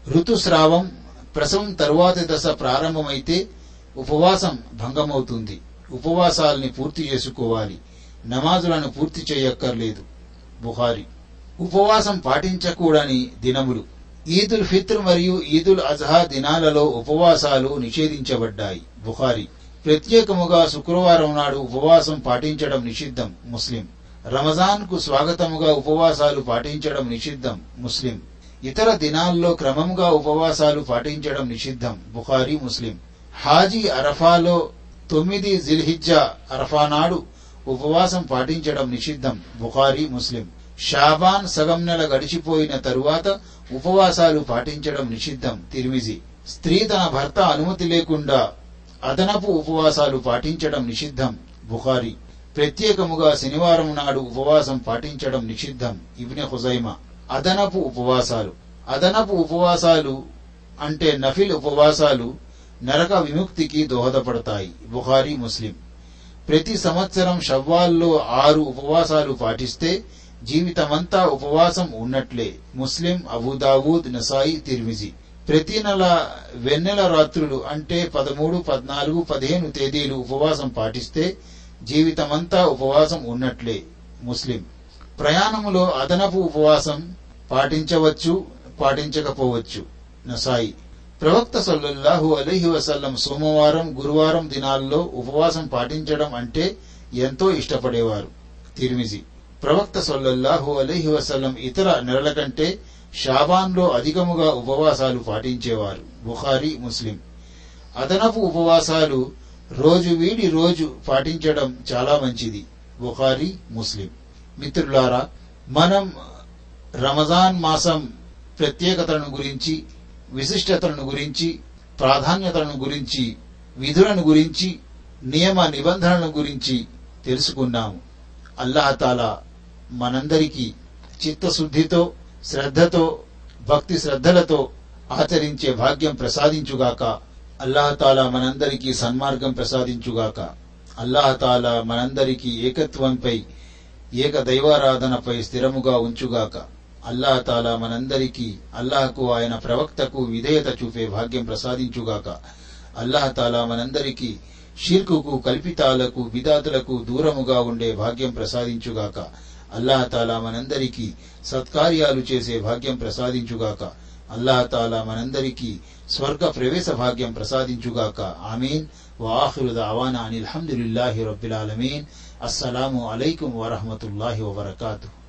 ఋతుస్రావం ప్రసవం తరువాతి దశ ప్రారంభమైతే ఉపవాసం భంగమవుతుంది. ఉపవాసాల్ని పూర్తి చేసుకోవాలి. నమాజులను పూర్తి చేయక్కర్లేదు. బుహారి. ఉపవాసం పాటించకూడని దినములు. ఈదుల్ ఫిత్ర్ మరియు ఈదుల్ అజహా దినాలలో ఉపవాసాలు నిషేధించబడ్డాయి. బుఖారి ప్రత్యేకముగా శుక్రవారం నాడు ఉపవాసం పాటించడం నిషిద్ధం. ముస్లిం. రమజాన్కు స్వాగతముగా ఉపవాసాలు పాటించడం నిషిద్ధం. ముస్లిం. ఇతర దినాల్లో క్రమంగా ఉపవాసాలు పాటించడం నిషిద్ధం. బుఖారీ ముస్లిం. హాజీ అరఫాలో తొమ్మిది జిల్హిజ్జా అరఫా నాడు ఉపవాసం పాటించడం నిషిద్ధం. బుఖారీ ముస్లిం. షాబాన్ సగం నెల గడిచిపోయిన తరువాత ఉపవాసాలు పాటించడం నిషిద్ధం. తిరిమిజి. స్త్రీ తన భర్త అనుమతి లేకుండా అదనపు ఉపవాసాలు పాటించడం నిషిద్ధం. బుఖారి. ప్రత్యేకముగా శనివారం నాడు ఉపవాసం పాటించడం నిషిద్ధం. ఇబ్నె హుజైమా. అదనపు ఉపవాసాలు. అదనపు ఉపవాసాలు అంటే నఫిల్ ఉపవాసాలు నరక విముక్తికి దోహదపడతాయి. బుఖారీ ముస్లిం. ప్రతి సంవత్సరం షవ్వాల్లో ఆరు ఉపవాసాలు పాటిస్తే జీవితమంతా ఉపవాసం ఉన్నట్లే. ముస్లిం అబూదావూద్ నసాయి తిర్మిజి. ప్రతి నెల వెన్నెల రాత్రులు అంటే పదమూడు పద్నాలుగు పదిహేను తేదీలు ఉపవాసం పాటిస్తే జీవితమంతా ఉపవాసం ఉన్నట్లే. ముస్లిం. ప్రయాణములో అదనపు ఉపవాసం పాటించవచ్చు పాటించకపోవచ్చు. నసాయి. ప్రవక్త సల్లల్లాహు అలీహి వసల్లం సోమవారం గురువారం దినాల్లో ఉపవాసం పాటించడం అంటే ఎంతో ఇష్టపడేవారు. తిరిమిజి. ప్రవక్త సల్లల్లాహు అలీహి వసల్లం ఇతర నెలల కంటే షాబాన్లో అధికముగా ఉపవాసాలు పాటించేవారు. బుఖారీ ముస్లిం. అదనపు ఉపవాసాలు రోజు వీడి రోజు పాటించడం చాలా మంచిది. బుఖారీ ముస్లిం. మిత్రులారా మనం రమజాన్ మాసం ప్రత్యేకతను గురించి విశిష్టతలను గురించి ప్రాధాన్యతలను గురించి విధులను గురించి నియమ నిబంధనలను గురించి తెలుసుకున్నాము. అల్లాహతాలా మనందరికీ చిత్తశుద్ధితో శ్రద్ధతో భక్తి శ్రద్ధలతో ఆచరించే భాగ్యం ప్రసాదించుగాక. అల్లాహతాలా మనందరికీ సన్మార్గం ప్రసాదించుగాక. అల్లాహతాలా మనందరికీ ఏకత్వంపై ఏక దైవారాధనపై స్థిరముగా ఉంచుగాక. అల్లాహతాలా మనందరికీ అల్లాహకు ఆయన ప్రవక్తకు విధేయత చూపే భాగ్యం ప్రసాదించుగాక. అల్లాహతాలా మనందరికీ షిర్కుకు కల్పితాలకు విదాతులకు దూరముగా ఉండే భాగ్యం ప్రసాదించుగాక. అల్లాహతాలా మనందరికీ సత్కార్యాలు చేసే భాగ్యం ప్రసాదించుగాక. అల్లాహతాలా మనందరికీ స్వర్గ ప్రవేశ భాగ్యం ప్రసాదించుగాక. ఆమీన్. వాఖిరు దావానా అనిల్ హమ్దులిల్లాహి రబ్బిల్ ఆలమీన్. అస్సలాము అలైకుం వరహమతుల్లాహి వబర్కాతుహు